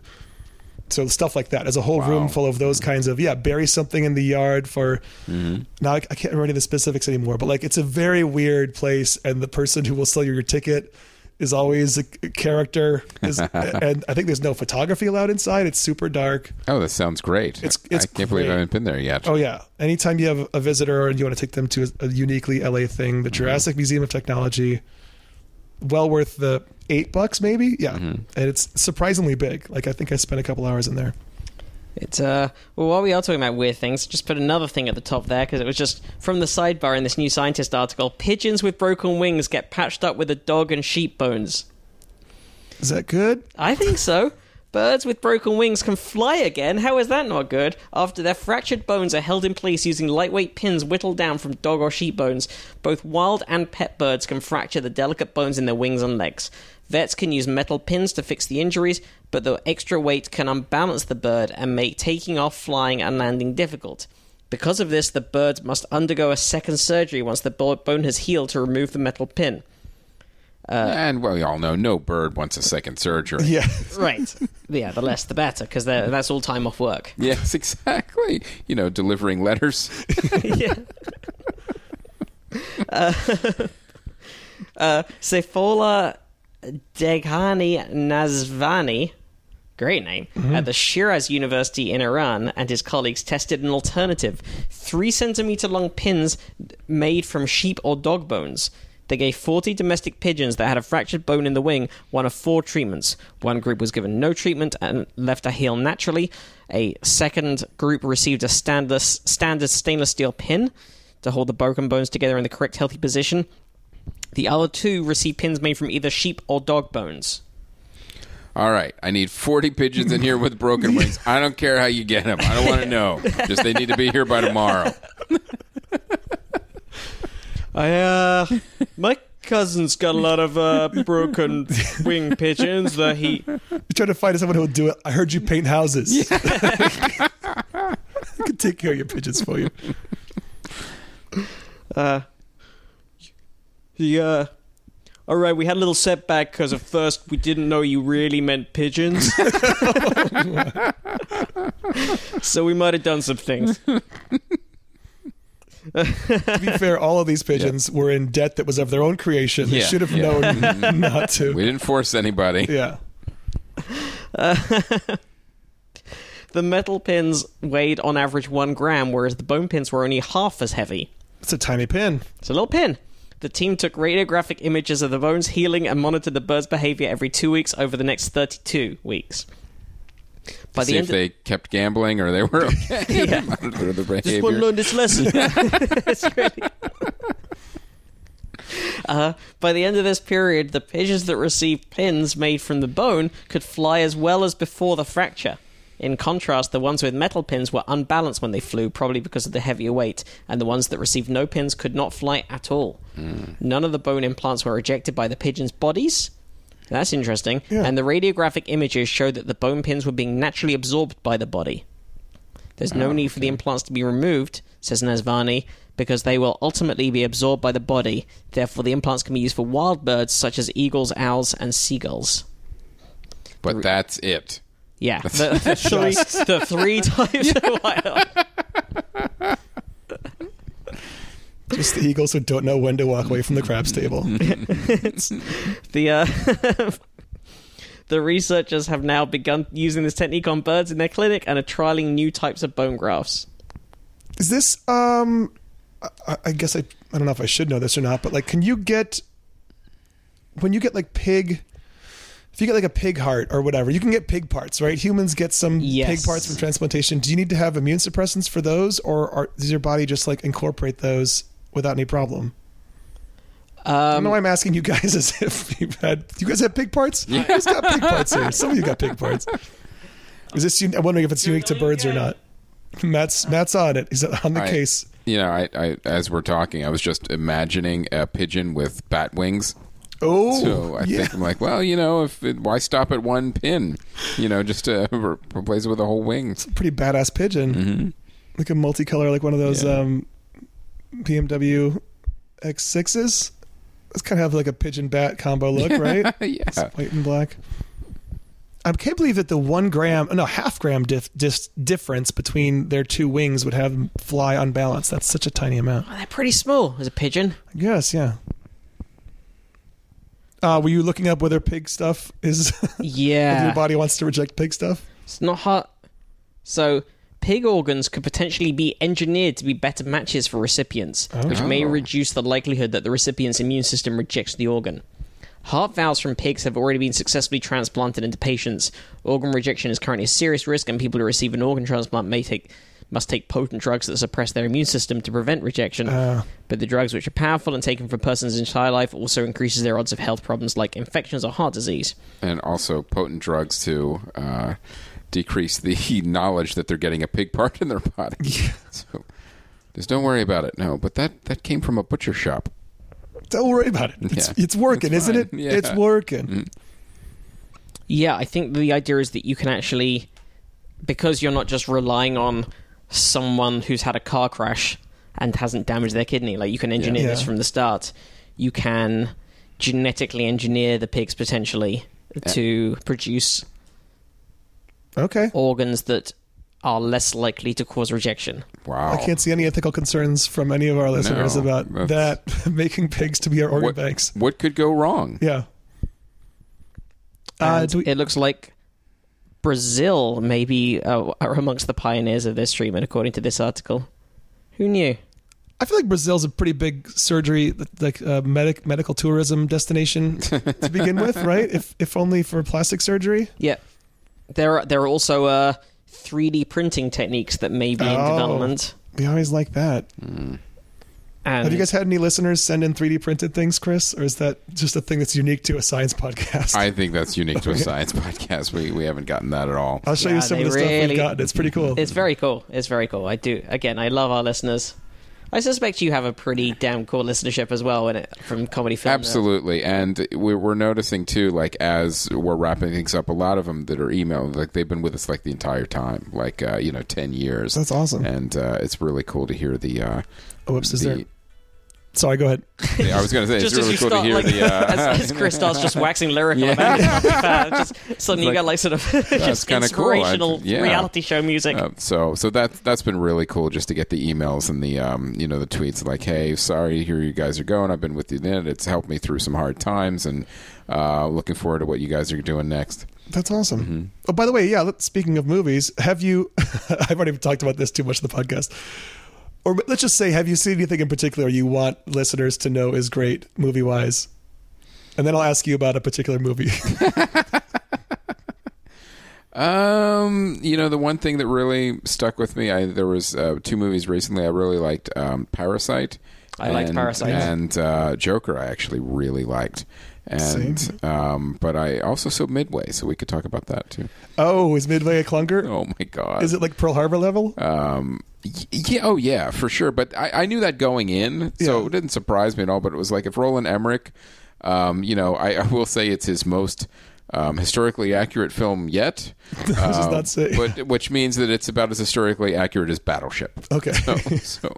so stuff like that. There's a whole room full of those mm-hmm. kinds of yeah. Bury something in the yard for. Mm-hmm. Now I, I can't remember any of the specifics anymore, but like it's a very weird place, and the person who will sell you your ticket is always a, character. Is, and I think there's no photography allowed inside. It's super dark. Oh, that sounds great. It's- it's I can't believe I haven't been there yet. Oh yeah. Anytime you have a visitor and you want to take them to a, a uniquely LA thing, the mm-hmm. Jurassic Museum of Technology, well worth the eight bucks maybe. Yeah, mm-hmm. and it's surprisingly big. Like I think I spent a couple hours in there. It's uh well while we are talking about weird things, just put another thing at the top there because it was just from the sidebar in this new scientist article. Pigeons with broken wings get patched up with a dog and sheep bones. Is that good? I think so. Birds with broken wings can fly again. How is that not good? After their fractured bones are held in place using lightweight pins whittled down from dog or sheep bones, both wild and pet birds can fracture the delicate bones in their wings and legs. Vets can use metal pins to fix the injuries, but the extra weight can unbalance the bird and make taking off, flying, and landing difficult. Because of this, the bird must undergo a second surgery once the bone has healed to remove the metal pin. and well, we all know no bird wants a second surgery. Yeah. Right. yeah, the less the better, because that's all time off work. Yes, exactly. You know, delivering letters. yeah. Uh, uh, Seyfola Deghani Nazvani, great name, mm-hmm. at the Shiraz University in Iran, and his colleagues tested an alternative three centimeter long pins made from sheep or dog bones. They gave 40 domestic pigeons that had a fractured bone in the wing one of four treatments. One group was given no treatment and left to heal naturally. A second group received a standard, standard stainless steel pin to hold the broken bones together in the correct healthy position. The other two received pins made from either sheep or dog bones. All right, I need 40 pigeons in here with broken wings. I don't care how you get them. I don't want to know. Just they need to be here by tomorrow. I, uh, my cousin's got a lot of uh, broken wing pigeons that he. You're trying to find someone who will do it. I heard you paint houses. I could take care of your pigeons for you. Uh, he, uh, all right, we had a little setback because at first we didn't know you really meant pigeons. so we might have done some things. To be fair, all of these pigeons were in debt that was of their own creation. They Yeah, should have yeah. known not to. We didn't force anybody. Yeah. The metal pins weighed on average one gram, whereas the bone pins were only half as heavy. It's a tiny pin. It's a little pin. The team took radiographic images of the bones healing and monitored the bird's behavior every two weeks over the next 32 weeks. By See the if end they kept gambling or they were okay. Yeah. The Just want to learn this lesson. Uh, by the end of this period, the pigeons that received pins made from the bone could fly as well as before the fracture. In contrast, the ones with metal pins were unbalanced when they flew, probably because of the heavier weight, and the ones that received no pins could not fly at all. Hmm. None of the bone implants were ejected by the pigeons' bodies. That's interesting. Yeah. And the radiographic images showed that the bone pins were being naturally absorbed by the body. There's no ah, need for the implants to be removed, says Nazvani, because they will ultimately be absorbed by the body. Therefore, the implants can be used for wild birds such as eagles, owls, and seagulls. But that's it. Yeah, the, the three, the three times. Just the eagles who don't know when to walk away from the crabs table. the uh, the researchers have now begun using this technique on birds in their clinic and are trialing new types of bone grafts. Is this um I, I guess I I don't know if I should know this or not, but like can you get when you get like pig if you get like a pig heart or whatever, you can get pig parts, right? Humans get some Yes. pig parts from transplantation. Do you need to have immune suppressants for those or are, does your body just like incorporate those without any problem? I don't know Um, why I'm asking you guys as if you've had. You guys have pig parts? Yeah. Who's got pig parts here? Some of you got pig parts. Is this? un- I'm wondering if it's unique to birds or not. Matt's Matt's on it. He's on the I- case. You know, I, I as we're talking, I was just imagining a pigeon with bat wings. Oh, So I yeah. think I'm like, well, you know, if it, why stop at one pin? You know, just to re- replace it with a whole wing. It's a pretty badass pigeon. Mm-hmm. Like a multicolor, like one of those Yeah. um, BMW X6s. It's kind of have like a pigeon bat combo look, right? yeah. White and black. I can't believe that the one gram, no, half gram dif- dis- difference between their two wings would have them fly unbalanced. That's such a tiny amount. they're pretty small as a pigeon. I guess, yeah. Uh, were you looking up whether pig stuff is whether Yeah, your body wants to reject pig stuff? it's not hot. So, pig organs could potentially be engineered to be better matches for recipients, which may Oh. reduce the likelihood that the recipient's immune system rejects the organ. Heart valves from pigs have already been successfully transplanted into patients. Organ rejection is currently a serious risk, and people who receive an organ transplant may take must take potent drugs that suppress their immune system to prevent rejection. Uh, But the drugs, which are powerful and taken for a person's entire life, also increases their odds of health problems like infections or heart disease. And also potent drugs to uh, decrease the knowledge that they're getting a pig part in their body. So just don't worry about it. No, but that that came from a butcher shop. don't worry about it. It's, Yeah. it's working, It's isn't it? Yeah. It's working. Yeah, I think the idea is that you can actually, because you're not just relying on someone who's had a car crash and hasn't damaged their kidney, like you can engineer Yeah. this from the start. You can genetically engineer the pigs potentially to produce Okay. organs that are less likely to cause rejection. Wow. I can't see any ethical concerns from any of our listeners No, about that making pigs to be our organ what, banks. what could go wrong? Yeah. Uh, do we- it looks like Brazil maybe uh, are amongst the pioneers of this treatment, according to this article. Who knew? I feel like Brazil's a pretty big surgery, like uh, medic medical tourism destination to begin with, right? If if only for plastic surgery. Yeah, there are, there are also uh, 3D printing techniques that may be in Oh. development. We always like that. And Have you guys had any listeners send in 3D printed things, Chris, or is that just a thing that's unique to a science podcast? I think that's unique to a science podcast. We we haven't gotten that at all. I'll show Yeah, you some of they the stuff we've gotten. It's pretty cool. it's very cool. It's very cool. I do. Again, I love our listeners. I suspect you have a pretty damn cool listenership as well in it from comedy film. Nerds. Absolutely, and we're, we're noticing too, like as we're wrapping things up, a lot of them that are emailing, like they've been with us like the entire time, like uh, you know, ten years. That's awesome. and uh, it's really cool to hear the. Uh, oh, whoops, is the there? Sorry, go ahead. yeah, I was going to say Just as really you cool to hear like, the. Uh, as, as Chris starts just waxing lyrical Yeah. about it, uh, just suddenly you got like sort of just kinda cool. I- inspirational yeah. reality show music. Uh, so so that that's been really cool just to get the emails and the um you know the tweets like hey sorry here you guys are going I've been with you then it's helped me through some hard times and uh looking forward to what you guys are doing next That's awesome. Mm-hmm. Oh, by the way, yeah. let- Speaking of movies, have you? I've already talked about this too much in the podcast. Or let's just say, have you seen anything in particular you want listeners to know is great movie wise? And then I'll ask you about a particular movie. um you know the one thing that really stuck with me I there was uh, two movies recently I really liked um Parasite I liked and, Parasite. and uh, Joker I actually really liked and um but I also saw Midway so we could talk about that too oh, is Midway a clunker? oh my god Is it like Pearl Harbor level? Um, yeah, oh yeah, for sure. But I, I knew that going in, so Yeah. it didn't surprise me at all. But it was like if Roland Emmerich, um, you know, I, I will say it's his most um, historically accurate film yet. Um, but which means that it's about as historically accurate as Battleship. okay. So, so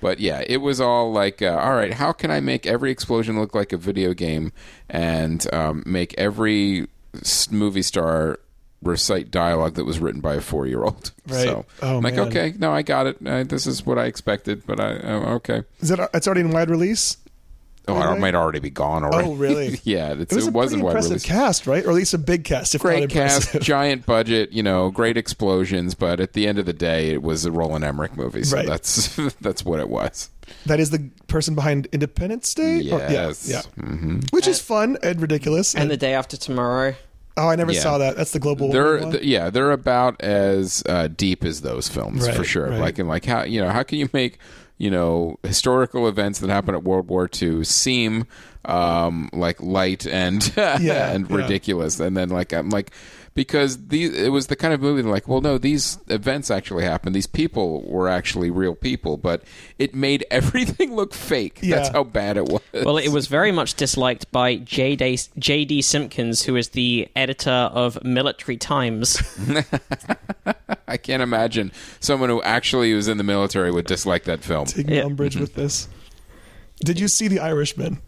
but yeah, it was all like, uh, all right, how can I make every explosion look like a video game and um, make every movie star recite dialogue that was written by a four year old. Right. So Oh, I'm like, man. okay, no, I got it. Uh, this is what I expected, but I uh, okay. Is that it's already in wide release? Oh, Right. it might already be gone already. Oh, really? yeah, it's, It was it a wasn't pretty wide impressive cast, right? Or at least a big cast, if not Great cast, giant budget, you know, great explosions, but at the end of the day, it was a Roland Emmerich movie, so Right. that's that's what it was. That is the person behind Independence Day. Or- Yes, yeah, yeah. hmm Which is fun and ridiculous. And the day after tomorrow. oh, I never Yeah. saw that. That's the global. They're one. th- yeah, they're about as uh, deep as those films for sure. right. Like and like how you know how can you make you know historical events that happened at World War II seem um, like light and Yeah, and yeah. ridiculous, and then like I'm like because these it was the kind of movie that like well no these events actually happened these people were actually real people but it made everything look fake that's how bad it was Well, it was very much disliked by J.D. J.D. Simpkins, who is the editor of Military Times. I can't imagine someone who actually was in the military would dislike that film taking Yeah. umbrage mm-hmm. with this. Did you see The Irishman?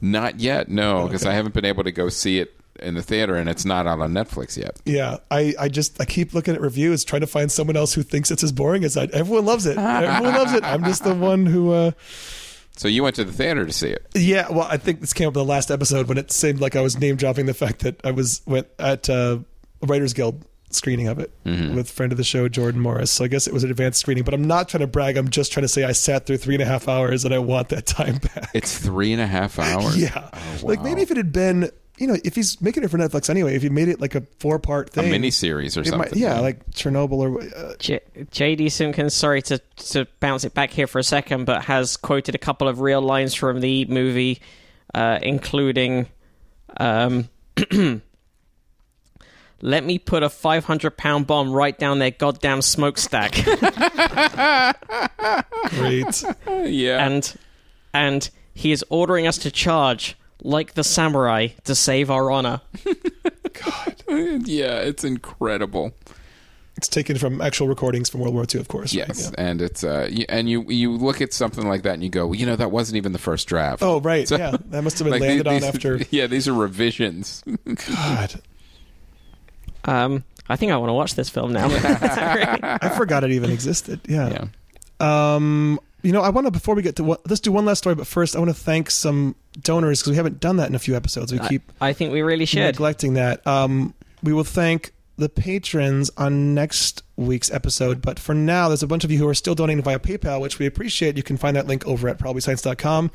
Not yet, no, because I haven't been able to go see it in the theater, and it's not out on Netflix yet. Yeah, I, I just I keep looking at reviews, trying to find someone else who thinks it's as boring as I. Everyone loves it. Everyone loves it. I'm just the one who. uh So you went to the theater to see it. Yeah, well, I think this came up in the last episode when it seemed like I was name dropping the fact that I was went at uh, a Writers Guild screening of it with friend of the show Jordan Morris. So I guess it was an advanced screening, but I'm not trying to brag. I'm just trying to say I sat through three and a half hours and I want that time back. It's three and a half hours. yeah, Oh, like maybe if it had been, you know, if he's making it for Netflix anyway, if he made it like a four part a thing, mini series or something. might, yeah, like Chernobyl or uh, J- J.D. Simpkins, sorry to, to bounce it back here for a second, but has quoted a couple of real lines from the movie, uh, including, um, "Let me put a 500 pound bomb right down their goddamn smokestack," great. yeah. and and he is ordering us to charge like the samurai to save our honor. God. Yeah, it's incredible. it's taken from actual recordings from World War II, of course. right? Yes, Yeah. and it's uh, y- and you you look at something like that and you go, well, you know, that wasn't even the first draft. Oh right, So- yeah, that must have been Like, landed these- on after. Yeah, these are revisions. God, Um, I think I want to watch this film now. I forgot it even existed. yeah. Um, you know, I want to before we get to what, let's do one last story, but first I want to thank some donors because we haven't done that in a few episodes. We keep I think we really should. neglecting that. Um, we will thank the patrons on next week's episode, but for now, there's a bunch of you who are still donating via PayPal, which we appreciate. You can find that link over at probablyscience.com.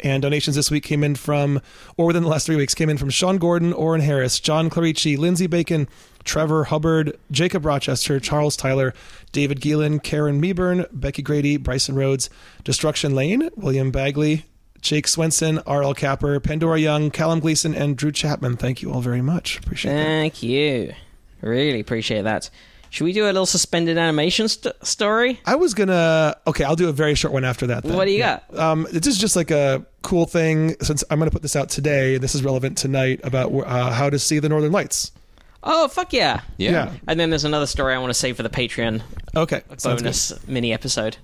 And donations this week came in from, or within the last three weeks, came in from Sean Gordon, Orrin Harris, John Clarici, Lindsay Bacon, Trevor Hubbard, Jacob Rochester, Charles Tyler, David Geelan, Karen Meeburn, Becky Grady, Bryson Rhodes, Destruction Lane, William Bagley, Jake Swenson, R.L. Capper, Pandora Young, Callum Gleason, and Drew Chapman. Thank you all very much. Appreciate that. Thank you. Really appreciate that. Should we do a little suspended animation st- story? I was gonna. Okay, I'll do a very short one after that. Then. What do you Yeah. got? Um, this is just like a cool thing since I'm gonna put this out today. This is relevant tonight about uh, how to see the Northern Lights. Oh, fuck yeah. yeah. Yeah. And then there's another story I want to save for the Patreon Okay, sounds good. bonus mini episode.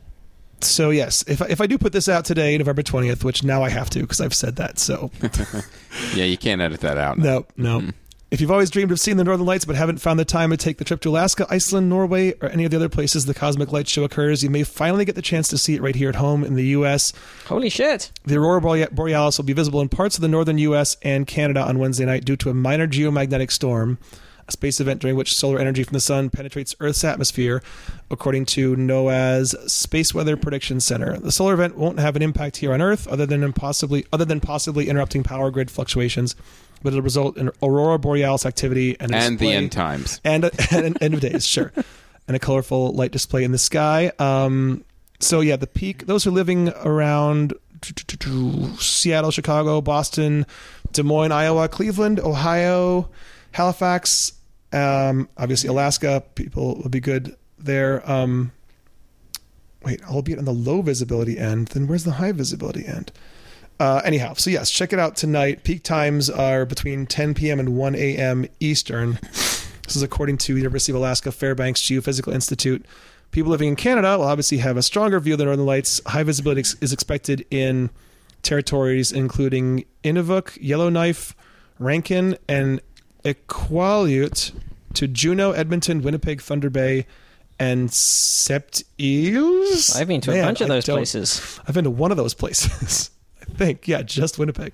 So yes, if I, if I do put this out today, November twentieth, which now I have to because I've said that. So Yeah, you can't edit that out. no, no. Mm. If you've always dreamed of seeing the Northern Lights but haven't found the time to take the trip to Alaska, Iceland, Norway, or any of the other places the Cosmic Light Show occurs, you may finally get the chance to see it right here at home in the U.S. Holy shit. The Aurora Borealis will be visible in parts of the northern U.S. and Canada on Wednesday night due to a minor geomagnetic storm, a space event during which solar energy from the sun penetrates Earth's atmosphere, according to NOAA's Space Weather Prediction Center. The solar event won't have an impact here on Earth, other than possibly other than possibly interrupting power grid fluctuations, but it'll result in Aurora Borealis activity and, And the end times. and and an end of days, sure, and a colorful light display in the sky. Um, so yeah, the peak. Those who are living around Seattle, Chicago, Boston, Des Moines, Iowa, Cleveland, Ohio, Halifax, um, obviously Alaska, people will be good there. Um, wait, albeit on the low visibility end. Then where's the high visibility end? Uh, anyhow, so yes, check it out tonight. Peak times are between 10 p.m. and 1 a.m. Eastern. This is according to University of Alaska Fairbanks Geophysical Institute. People living in Canada will obviously have a stronger view of the Northern Lights. High visibility is expected in territories including Inuvik, Yellowknife, Rankin, and Iqaluit. to Juneau, Edmonton, Winnipeg, Thunder Bay, and Sept Îles. I've been to a Man, bunch of those places. I've been to one of those places. I think, yeah, just Winnipeg.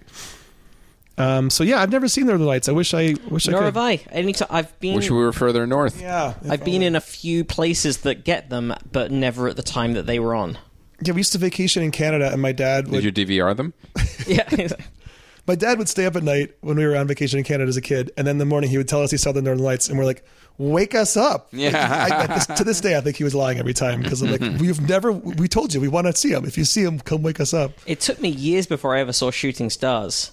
Um, so yeah, I've never seen the Northern Lights. I wish I wish Nor I have could. I. Anytime I've been, Wish we were further north. Yeah, I've been in a few places that get them, but never at the time that they were on. Yeah, we used to vacation in Canada, and my dad would Did you DVR them? Yeah, my dad would stay up at night when we were on vacation in Canada as a kid, and then in the morning he would tell us he saw the Northern Lights, and we're like, "Wake us up!" Yeah. Like, I, at this, to this day, I think he was lying every time because I'm like, "We've never, we told you we want to see him. If you see him, come wake us up." it took me years before I ever saw Shooting Stars.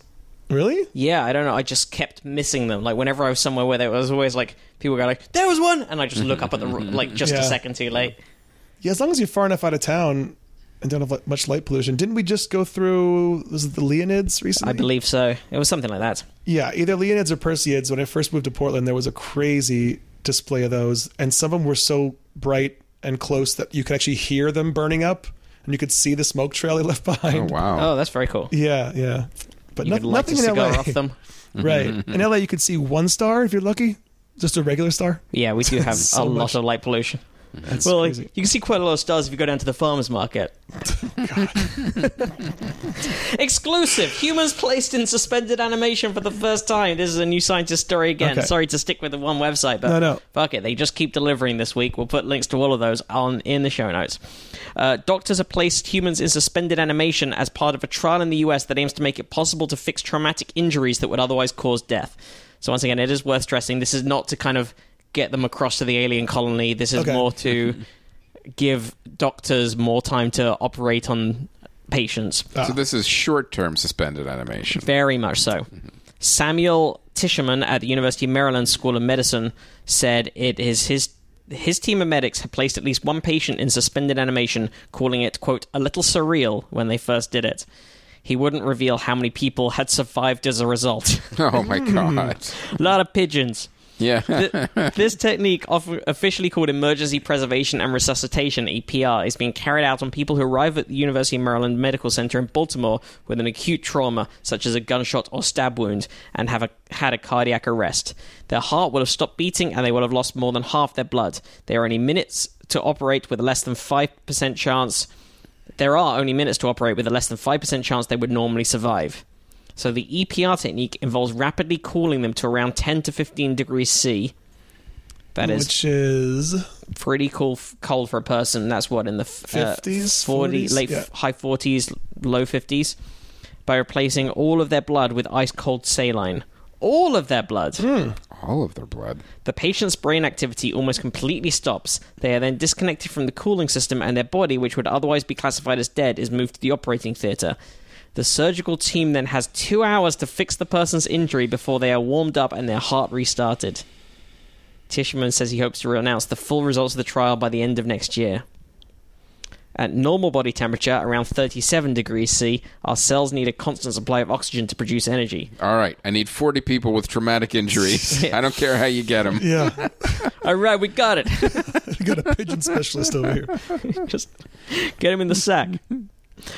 Really? Yeah, I don't know. I just kept missing them. Like whenever I was somewhere where there was always like people go like, "There was one," and I just look up at the r- like just a second too late. Yeah, as long as you're far enough out of town and don't have much light pollution. Didn't we just go through was it the Leonids recently? I believe so. It was something like that. Yeah, either Leonids or Perseids. When I first moved to Portland, there was a crazy display of those, and some of them were so bright and close that you could actually hear them burning up, and you could see the smoke trail they left behind. Oh wow. Oh, that's very cool. Yeah, yeah. But You no, could light a nothing in LA. off them. right. In LA, you could see one star if you're lucky, just a regular star. Yeah, we do have So a lot of light pollution. That's well, like, you can see quite a lot of stars if you go down to the farmers market. Exclusive: Humans placed in suspended animation for the first time. This is a new scientist story again. Okay. Sorry to stick with the one website, but No, no. fuck it, they just keep delivering this week. We'll put links to all of those on in the show notes. Uh, doctors have placed humans in suspended animation as part of a trial in the US that aims to make it possible to fix traumatic injuries that would otherwise cause death. So once again, it is worth stressing this is not to kind of get them across to the alien colony. This is Okay. more to give doctors more time to operate on patients. So this is short-term suspended animation. Very much so. Mm-hmm. Samuel Tisherman at the University of Maryland School of Medicine said it is his his team of medics had placed at least one patient in suspended animation, calling it quote a little surreal when they first did it. He wouldn't reveal how many people had survived as a result. Oh my god. a lot of pigeons. Yeah. Th- this technique, officially called emergency preservation and resuscitation (EPR), is being carried out on people who arrive at the University of Maryland Medical Center in Baltimore with an acute trauma, such as a gunshot or stab wound, and have a, had a cardiac arrest. Their heart will have stopped beating, and they will have lost more than half their blood. They are only minutes to operate with a less than five percent chance. There are only minutes to operate with a less than five percent chance they would normally survive. So the EPR technique involves rapidly cooling them to around 10 to 15 degrees C. That is Which is pretty cool, f- cold for a person. That's what in the f- uh, 50s, 40, 40s? late Yeah. high 40s, low 50s, by replacing all of their blood with ice cold saline. All of their blood. All of their blood. The patient's brain activity almost completely stops. They are then disconnected from the cooling system, and their body, which would otherwise be classified as dead, is moved to the operating theatre. The surgical team then has two hours to fix the person's injury before they are warmed up and their heart restarted. Tisherman says he hopes to announce the full results of the trial by the end of next year. At normal body temperature, around 37 degrees C, our cells need a constant supply of oxygen to produce energy. All right. I need 40 people with traumatic injuries. I don't care how you get them. yeah. All right, we got it. we got a pigeon specialist over here. Just get him in the sack.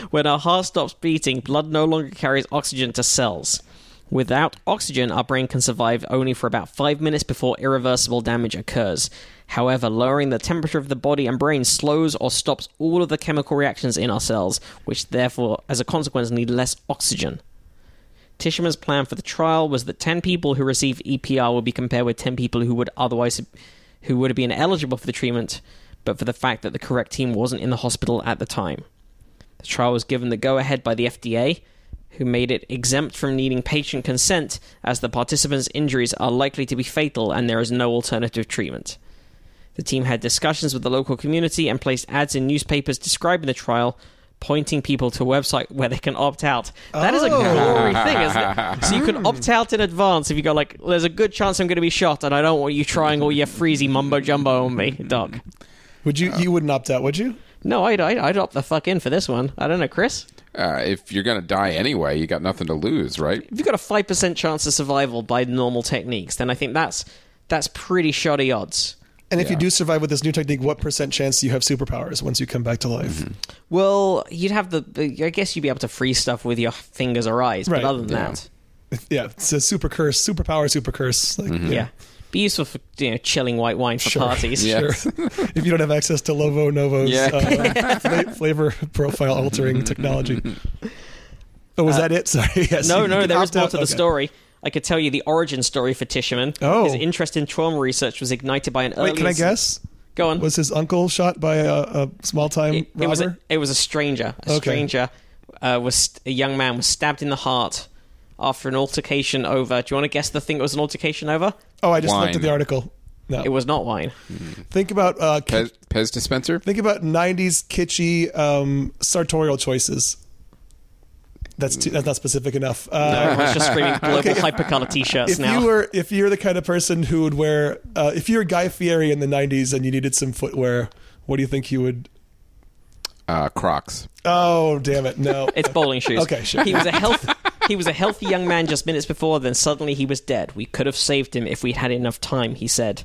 When our heart stops beating, blood no longer carries oxygen to cells. Without oxygen, our brain can survive only for about five minutes before irreversible damage occurs. However, lowering the temperature of the body and brain slows or stops all of the chemical reactions in our cells, which therefore, as a consequence, need less oxygen. Tisherman's plan for the trial was that 10 people who receive EPR would be compared with 10 people who would otherwise who would have been eligible for the treatment, but for the fact that the correct team wasn't in the hospital at the time. The trial was given the go ahead by the FDA, who made it exempt from needing patient consent as the participants' injuries are likely to be fatal and there is no alternative treatment. The team had discussions with the local community and placed ads in newspapers describing the trial, pointing people to a website where they can opt out. That is a Oh. glory thing, isn't it? So you can opt out in advance if you go like, "There's a good chance I'm going to be shot, and I don't want you trying all your freezy mumbo jumbo on me, doc." Would you? You wouldn't opt out, would you? No, I'd, I'd, I'd opt the fuck in for this one. I don't know, Chris. Uh, if you're going to die anyway, you got nothing to lose, right? If you've got a five percent chance of survival by normal techniques, then I think that's that's pretty shoddy odds. And if you do survive with this new technique, what percent chance do you have superpowers once you come back to life? Mm-hmm. Well, you'd have the. I guess you'd be able to freeze stuff with your fingers or eyes, Right, but other than yeah. that, Yeah, it's a super curse, superpower, super curse. Like, yeah. Be useful for you know chilling white wine for Sure. parties. Yeah. Sure. if you don't have access to Lovo Novo's Yeah. uh, fla- flavor profile altering technology. Oh, was that it? Sorry. Yes. No, no, can there is opt more out. to the Okay. story. I could tell you the origin story for Tisherman. Oh. His interest in trauma research was ignited by an early. Wait, can I guess? Go on. Was his uncle shot by a, a small time it, robber? it was a, it was a stranger. A Okay. stranger uh, was a young man was stabbed in the heart after an altercation over. Do you want to guess the thing it was an altercation over? Oh, I just looked Wine. at the article. No. It was not wine. think about uh, ki- Pez, Pez dispenser. think about '90s kitschy um, sartorial choices. That's too, that's not specific enough. Uh, Everyone's just screaming global Okay, if- hypercolor t-shirts if now. you were if you're the kind of person who would wear uh, if you're Guy Fieri in the '90s and you needed some footwear, what do you think you would? Uh, Crocs. Oh, damn it! No, It's bowling shoes. Okay, sure. He was a health. He was a healthy young man just minutes before. Then suddenly he was dead. We could have saved him if we'd had enough time. He said,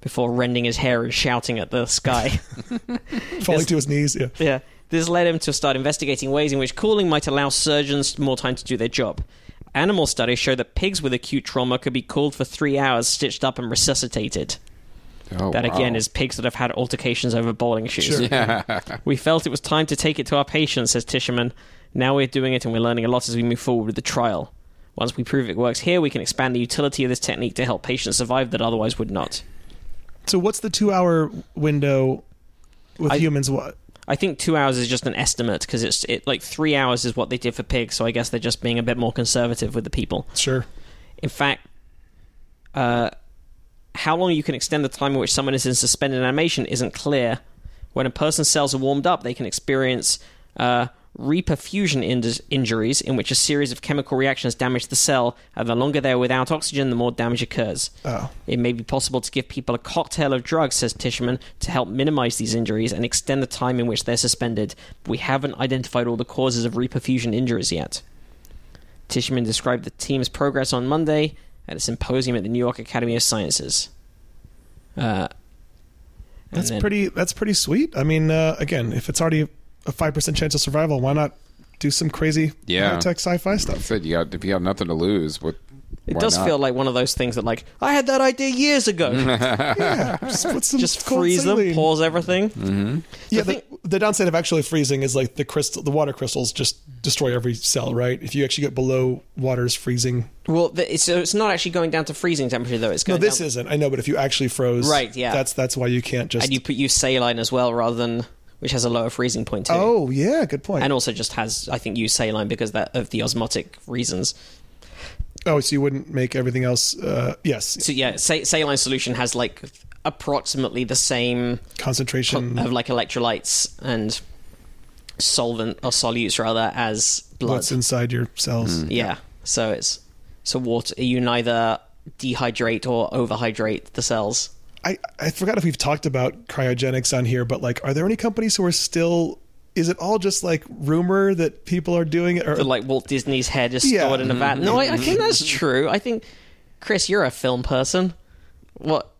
before rending his hair and shouting at the sky. falling to his knees. Yeah. yeah. This led him to start investigating ways in which cooling might allow surgeons more time to do their job. Animal studies show that pigs with acute trauma could be cooled for three hours, stitched up, and resuscitated. Oh, That again wow. is pigs that have had altercations over bowling shoes. Sure. We felt it was time to take it to our patients, says Tisherman. Now we're doing it and we're learning a lot as we move forward with the trial. Once we prove it works here, we can expand the utility of this technique to help patients survive that otherwise would not. So what's the two-hour window with I- humans? What? I think two hours is just an estimate because it's it like three hours is what they did for pigs, so I guess they're just being a bit more conservative with the people. Sure. In fact, uh, how long you can extend the time in which someone is in suspended animation isn't clear. When a person's cells are warmed up, they can experience uh, reperfusion in- injuries, in which a series of chemical reactions damage the cell, and the longer they're without oxygen, the more damage occurs. Oh. It may be possible to give people a cocktail of drugs, says Tisherman, to help minimize these injuries and extend the time in which they're suspended. But we haven't identified all the causes of reperfusion injuries yet. Tisherman described the team's progress on Monday at a symposium at the New York Academy of Sciences. Uh, That's then- pretty. That's pretty sweet. I mean, uh, again, if it's already a five percent chance of survival, why not do some crazy Yeah. high tech sci-fi I stuff? said you got if you got nothing to lose, what? It why does not? feel like one of those things that, like, I had that idea years ago. yeah, just put some Just cold freeze them, pause everything. Mm-hmm. Yeah, The the, the downside of actually freezing is like the crystal, the water crystals just destroy every cell, right? If you actually get below water's freezing. Well, the, so it's not actually going down to freezing temperature, though. It's going No, this down, isn't. I know, but if you actually froze, Right, yeah. that's that's why you can't just. and you put use saline as well, rather than which has a lower freezing point too. oh yeah, good point. and also just has I think use saline because that of the osmotic reasons. oh, so you wouldn't make everything else? Uh, yes, So yeah, sa- saline solution has like approximately the same concentration. of like electrolytes and solvent or solutes rather as blood. What's inside your cells? yeah, so it's so water. You neither dehydrate or overhydrate the cells. I, I forgot if we've talked about cryogenics on here, but like, are there any companies who are still? Is it all just like rumor that people are doing it? Or The, like Walt Disney's head is Yeah. stored in a vat. No, I, I think that's true. I think Chris, you're a film person. What?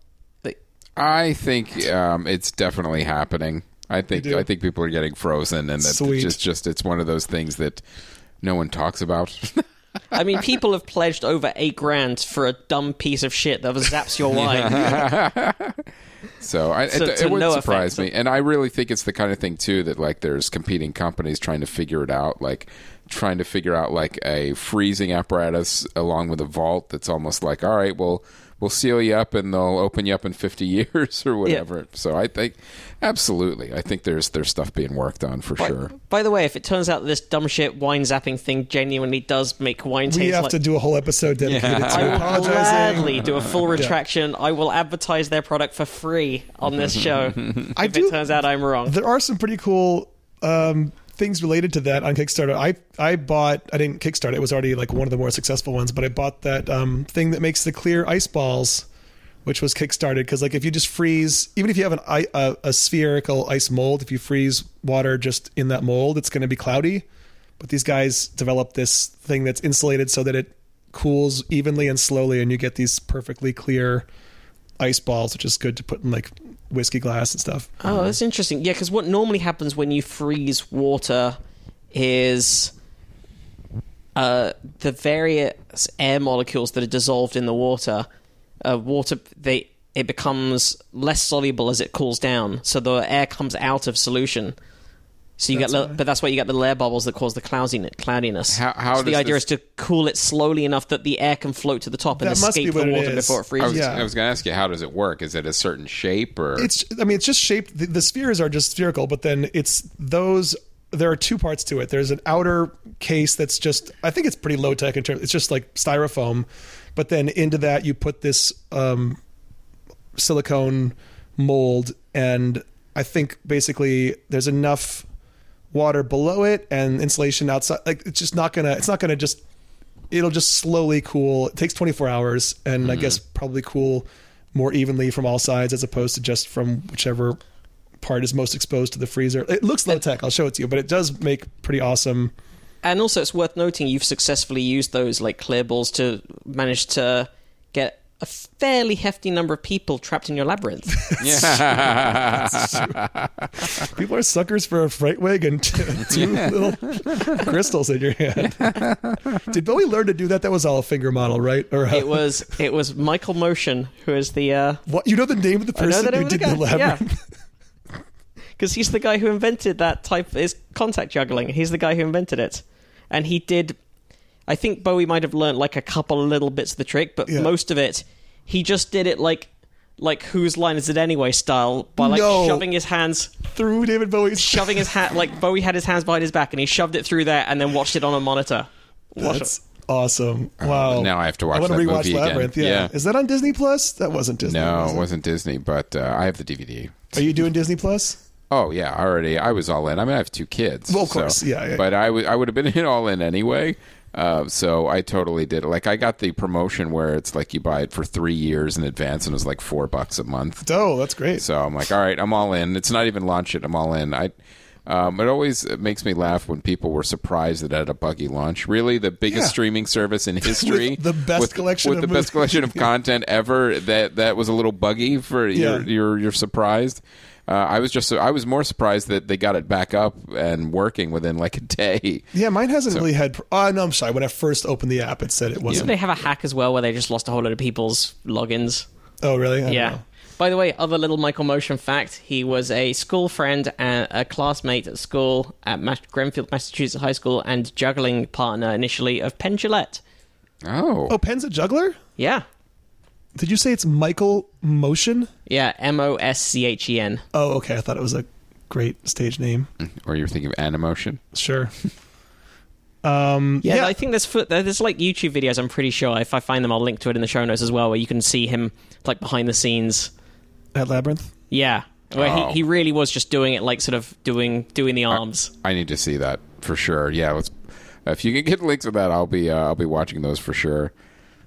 I think um, it's definitely happening. I think I think people are getting frozen, and that Sweet. just just it's one of those things that no one talks about. I mean, people have pledged over eight grand for a dumb piece of shit that zaps your wine. So, I, So it, it would no surprise me, and I really think it's the kind of thing too that like there's competing companies trying to figure it out, like trying to figure out like a freezing apparatus along with a vault that's almost like, all right, well, we'll seal you up and they'll open you up in 50 years or whatever. So I think absolutely, I think there's there's stuff being worked on for sure. By the way, if it turns out this dumb shit wine zapping thing genuinely does make wine we taste have like. to do a whole episode dedicated to I will apologizing. gladly do a full retraction. I will advertise their product for free on this show. I if do. it turns out I'm wrong. There are some pretty cool um, things related to that on Kickstarter. I I bought. I didn't Kickstart. It was already like one of the more successful ones. But I bought that um, thing that makes the clear ice balls, which was Kickstarted. Because like if you just freeze, even if you have an a spherical ice mold, if you freeze water just in that mold, it's going to be cloudy. But these guys developed this thing that's insulated so that it cools evenly and slowly, and you get these perfectly clear ice balls, which is good to put in like whiskey glass and stuff. Oh, that's interesting. Yeah, because what normally happens when you freeze water is uh, the various air molecules that are dissolved in the water uh, water they it becomes less soluble as it cools down, so the air comes out of solution. So you That's get, little, why. but that's why you get the air bubbles that cause the cloudiness. cloudiness. How- how so the idea this- is to cool it slowly enough that the air can float to the top and That must escape what the water is. before it I was, freezes. Yeah. I was going to ask you, how does it work? Is it a certain shape or? It's I mean it's just shaped the, the spheres are just spherical, but then it's those there are two parts to it. There's an outer case that's just I think it's pretty low tech in terms it's just like styrofoam, but then into that you put this um, silicone mold and I think basically there's enough water below it and insulation outside like it's just not gonna it's not gonna just it'll just slowly cool. It takes 24 hours and i guess probably cool more evenly from all sides as opposed to just from whichever part is most exposed to the freezer. It looks low tech i'll show it to you but it does make pretty awesome And also, it's worth noting you've successfully used those like clear balls to manage to get a fairly hefty number of people trapped in your labyrinth. yeah. people are suckers for a freight wig and t- two little crystals in your hand did bowie learn to do that that was all a finger model right or uh, it was it was Michael Moschen who is the uh, what you know the name of the person who of the did the guy, yeah. Labyrinth because he's the guy who invented that type is contact juggling. He's the guy who invented it, and he did. I think Bowie might have learned like a couple little bits of the trick, but Yeah. most of it he just did it like like whose line is it anyway style by like No. shoving his hands through david bowie's shoving his hat like Bowie had his hands behind his back and he shoved it through there and then watched it on a monitor. Watch That's awesome. Wow. now I have to watch I want to that rewatch movie again. Labyrinth. Yeah. Yeah. Is that on Disney Plus? That wasn't Disney. no, was it wasn't Disney, but uh, I have the DVD. Are you doing Disney Plus? Oh yeah, already. I was all in. I mean, I have two kids. Well, of so- course, yeah, yeah. But I would I would have been in all in anyway. Uh, so I totally did it. Like I got the promotion where it's like you buy it for three years in advance, and it was like four bucks a month. Oh, that's great. So I'm like, all right, I'm all in. It's not even launch it. I'm all in. I. Um, it always makes me laugh when people were surprised that it had a buggy launch. Really, the biggest Yeah. streaming service in history, the best with, collection with of the best collection of content ever. That that was a little buggy for you're Yeah. you're, you're surprised. Uh, I was just I was more surprised that they got it back up and working within like a day. Yeah, mine hasn't really had. Oh no, I'm sorry. When I first opened the app, it said it Didn't wasn't. they have a hack as well where they just lost a whole lot of people's logins? Oh really? I don't Yeah. know. By the way, other little Michael Moschen fact: he was a school friend and a classmate at school at Mas- Greenfield, Massachusetts High School, and juggling partner initially of Penn Jillette. Oh, Oh, Penn's a juggler. Yeah, Did you say it's Michael Moschen? yeah, M O S C H E N. Oh, okay. I thought it was a great stage name. or you're thinking of Animotion? Sure. Um, Yeah, yeah, I think there's foot there's like YouTube videos. I'm pretty sure if I find them, I'll link to it in the show notes as well, where you can see him like behind the scenes. at Labyrinth. Yeah, where Oh. he, he really was just doing it like sort of doing doing the arms. I need to see that for sure. Yeah, let's. If you can get links of that, I'll be uh, I'll be watching those for sure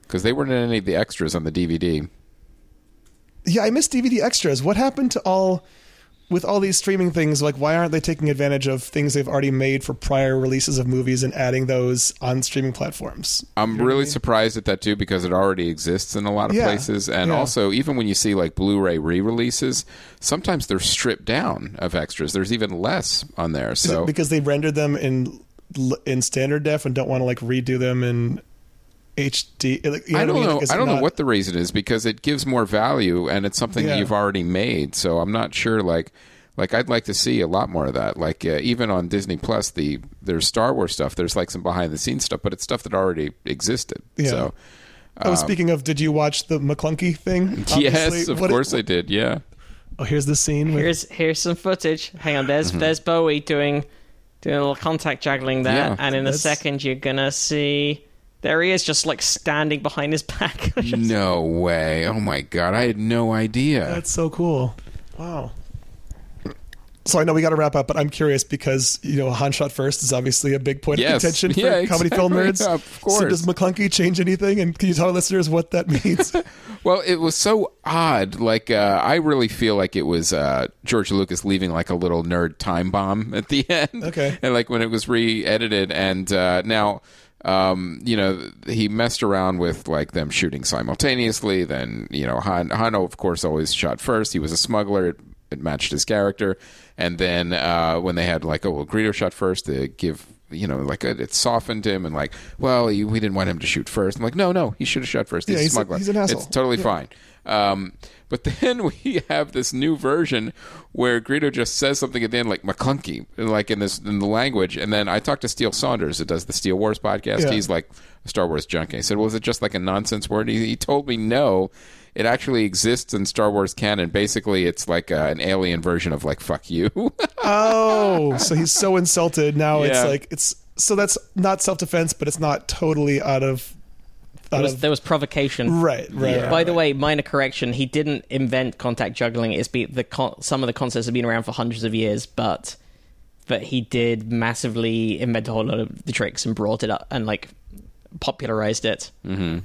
because they weren't in any of the extras on the DVD. Yeah, I miss DVD extras. What happened to all with all these streaming things? Like, why aren't they taking advantage of things they've already made for prior releases of movies and adding those on streaming platforms? I'm really surprised at that too because it already exists in a lot of Yeah, places, and yeah. also even when you see like Blu-ray re-releases, sometimes they're stripped down of extras. There's even less on there. So it because they rendered them in in standard def and don't want to like redo them in HD? Like, you I don't mean? know. Like, I don't know what the reason is because it gives more value and it's something that you've already made. So I'm not sure. Like, like I'd like to see a lot more of that. Like uh, even on Disney Plus, the there's Star Wars stuff. There's like some behind the scenes stuff, but it's stuff that already existed. Yeah. So Oh, speaking of, did you watch the Maclunkey thing? yes, of what- course I did. Yeah. Oh, here's the scene. With, Here's here's some footage. Hang on, there's there's Bowie doing doing a little contact juggling there, Yeah, and in a second you're gonna see there he is, just like standing behind his back. No way. Oh my god, I had no idea. That's so cool. Wow. So I know we got to wrap up, but I'm curious because you know Han shot first is obviously a big point Yes. of contention for Yeah, comedy film nerds. Yeah, of So course. does Maclunkey change anything? And can you tell our listeners what that means? Well, it was so odd. Like, uh, I really feel like it was uh, George Lucas leaving like a little nerd time bomb at the end. Okay. And like when it was re-edited, and uh, now, um, you know, he messed around with like them shooting simultaneously. Then, you know, Han, Hano, of course, always shot first. He was a smuggler. It, it matched his character. And then uh, when they had like, oh, well, Greedo shot first to give you know, like it, it softened him and like, well, he, we didn't want him to shoot first. I'm like, no, no, he should have shot first. He's Yeah, a he's a- smuggler. he's an asshole. It's totally fine. Um, but then we have this new version where Greedo just says something at the end like Maclunkey, like in this in the language. And then I talked to Steele Saunders, who does the Steel Wars podcast. Yeah. He's like a Star Wars junkie. I said, "Was it just like a nonsense word?" He, he told me no. It actually exists in Star Wars canon. Basically, it's like uh, an alien version of like "fuck you." Oh, so he's so insulted now. It's like it's so that's not self defense, but it's not totally out of was, of there was provocation. right, right. right, By the way, minor correction: he didn't invent contact juggling. It's be the con- some of the concepts have been around for hundreds of years, but but he did massively invent a whole lot of the tricks and brought it up and like popularized it, mm-hmm.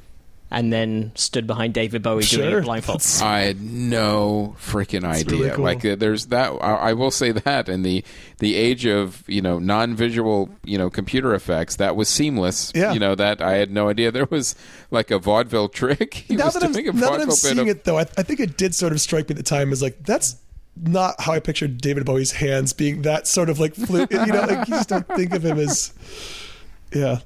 And then stood behind David Bowie doing Sure. it blindfold. That's- I had no freaking idea. really cool. Like uh, there's that. I, I will say that in the the age of you know non-visual you know computer effects, that was seamless. Yeah. You know that I had no idea there was like a vaudeville trick. He now was that I'm, a now that I'm seeing of- it though, I, I think it did sort of strike me at the time as like that's not how I pictured David Bowie's hands being that sort of like fluid. you know, like you just don't think of him as yeah.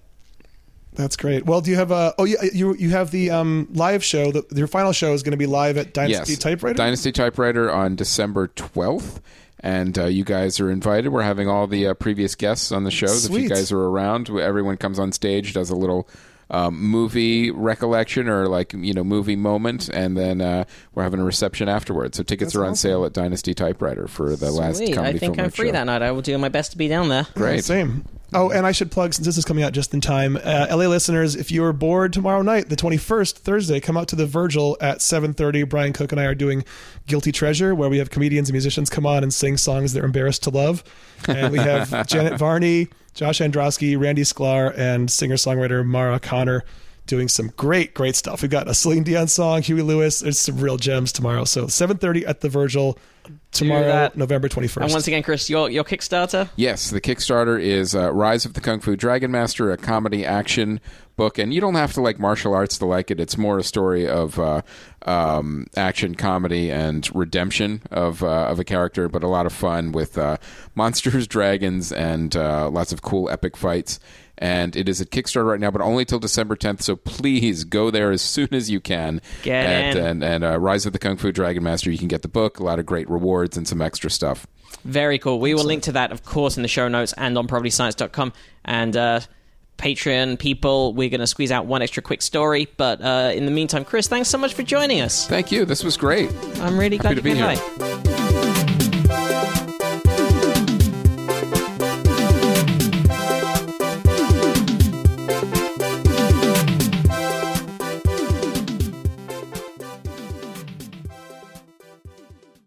That's great. Well, do you have a? Oh, yeah, you you have the um, live show. The, your final show is going to be live at Dynasty yes, Typewriter. Dynasty Typewriter on December twelfth. And uh, you guys are invited. We're having all the uh, previous guests on the shows. If you guys are around, everyone comes on stage, does a little um, movie recollection or like you know movie moment, and then uh, we're having a reception afterwards. So tickets That's are on awesome. sale at Dynasty Typewriter for the last Sweet. comedy I think film I'm free show. that night. I will do my best to be down there. Great. Same. Oh, and I should plug since this is coming out just in time. Uh, LA listeners, if you are bored tomorrow night, the 21st, Thursday, come out to the Virgil at 7:30. Brian Cook and I are doing Guilty Treasure, where we have comedians and musicians come on and sing songs they're embarrassed to love. And we have Janet Varney, Josh Androsky, Randy Sklar, and singer-songwriter Mara Connor doing some great, great stuff. We've got a Celine Dion song, Huey Lewis. There's some real gems tomorrow. So 7:30 at the Virgil tomorrow. November 21st. And once again, Chris, your your Kickstarter. Yes, the Kickstarter is uh, Rise of the Kung Fu Dragon Master, a comedy action book, and you don't have to like martial arts to like it. It's more a story of uh, um, action, comedy, and redemption of uh, of a character, but a lot of fun with uh, monsters, dragons, and uh, lots of cool epic fights. And it is at Kickstarter right now, but only till December 10th. So please go there as soon as you can. Get and, in. And, and uh, Rise of the Kung Fu Dragon Master, you can get the book, a lot of great rewards, and some extra stuff. Very cool. We will link to that, of course, in the show notes and on probablyscience.com. And uh, Patreon people, we're going to squeeze out one extra quick story. But uh, in the meantime, Chris, thanks so much for joining us. Thank you. This was great. I'm really glad Happy you to be here. by.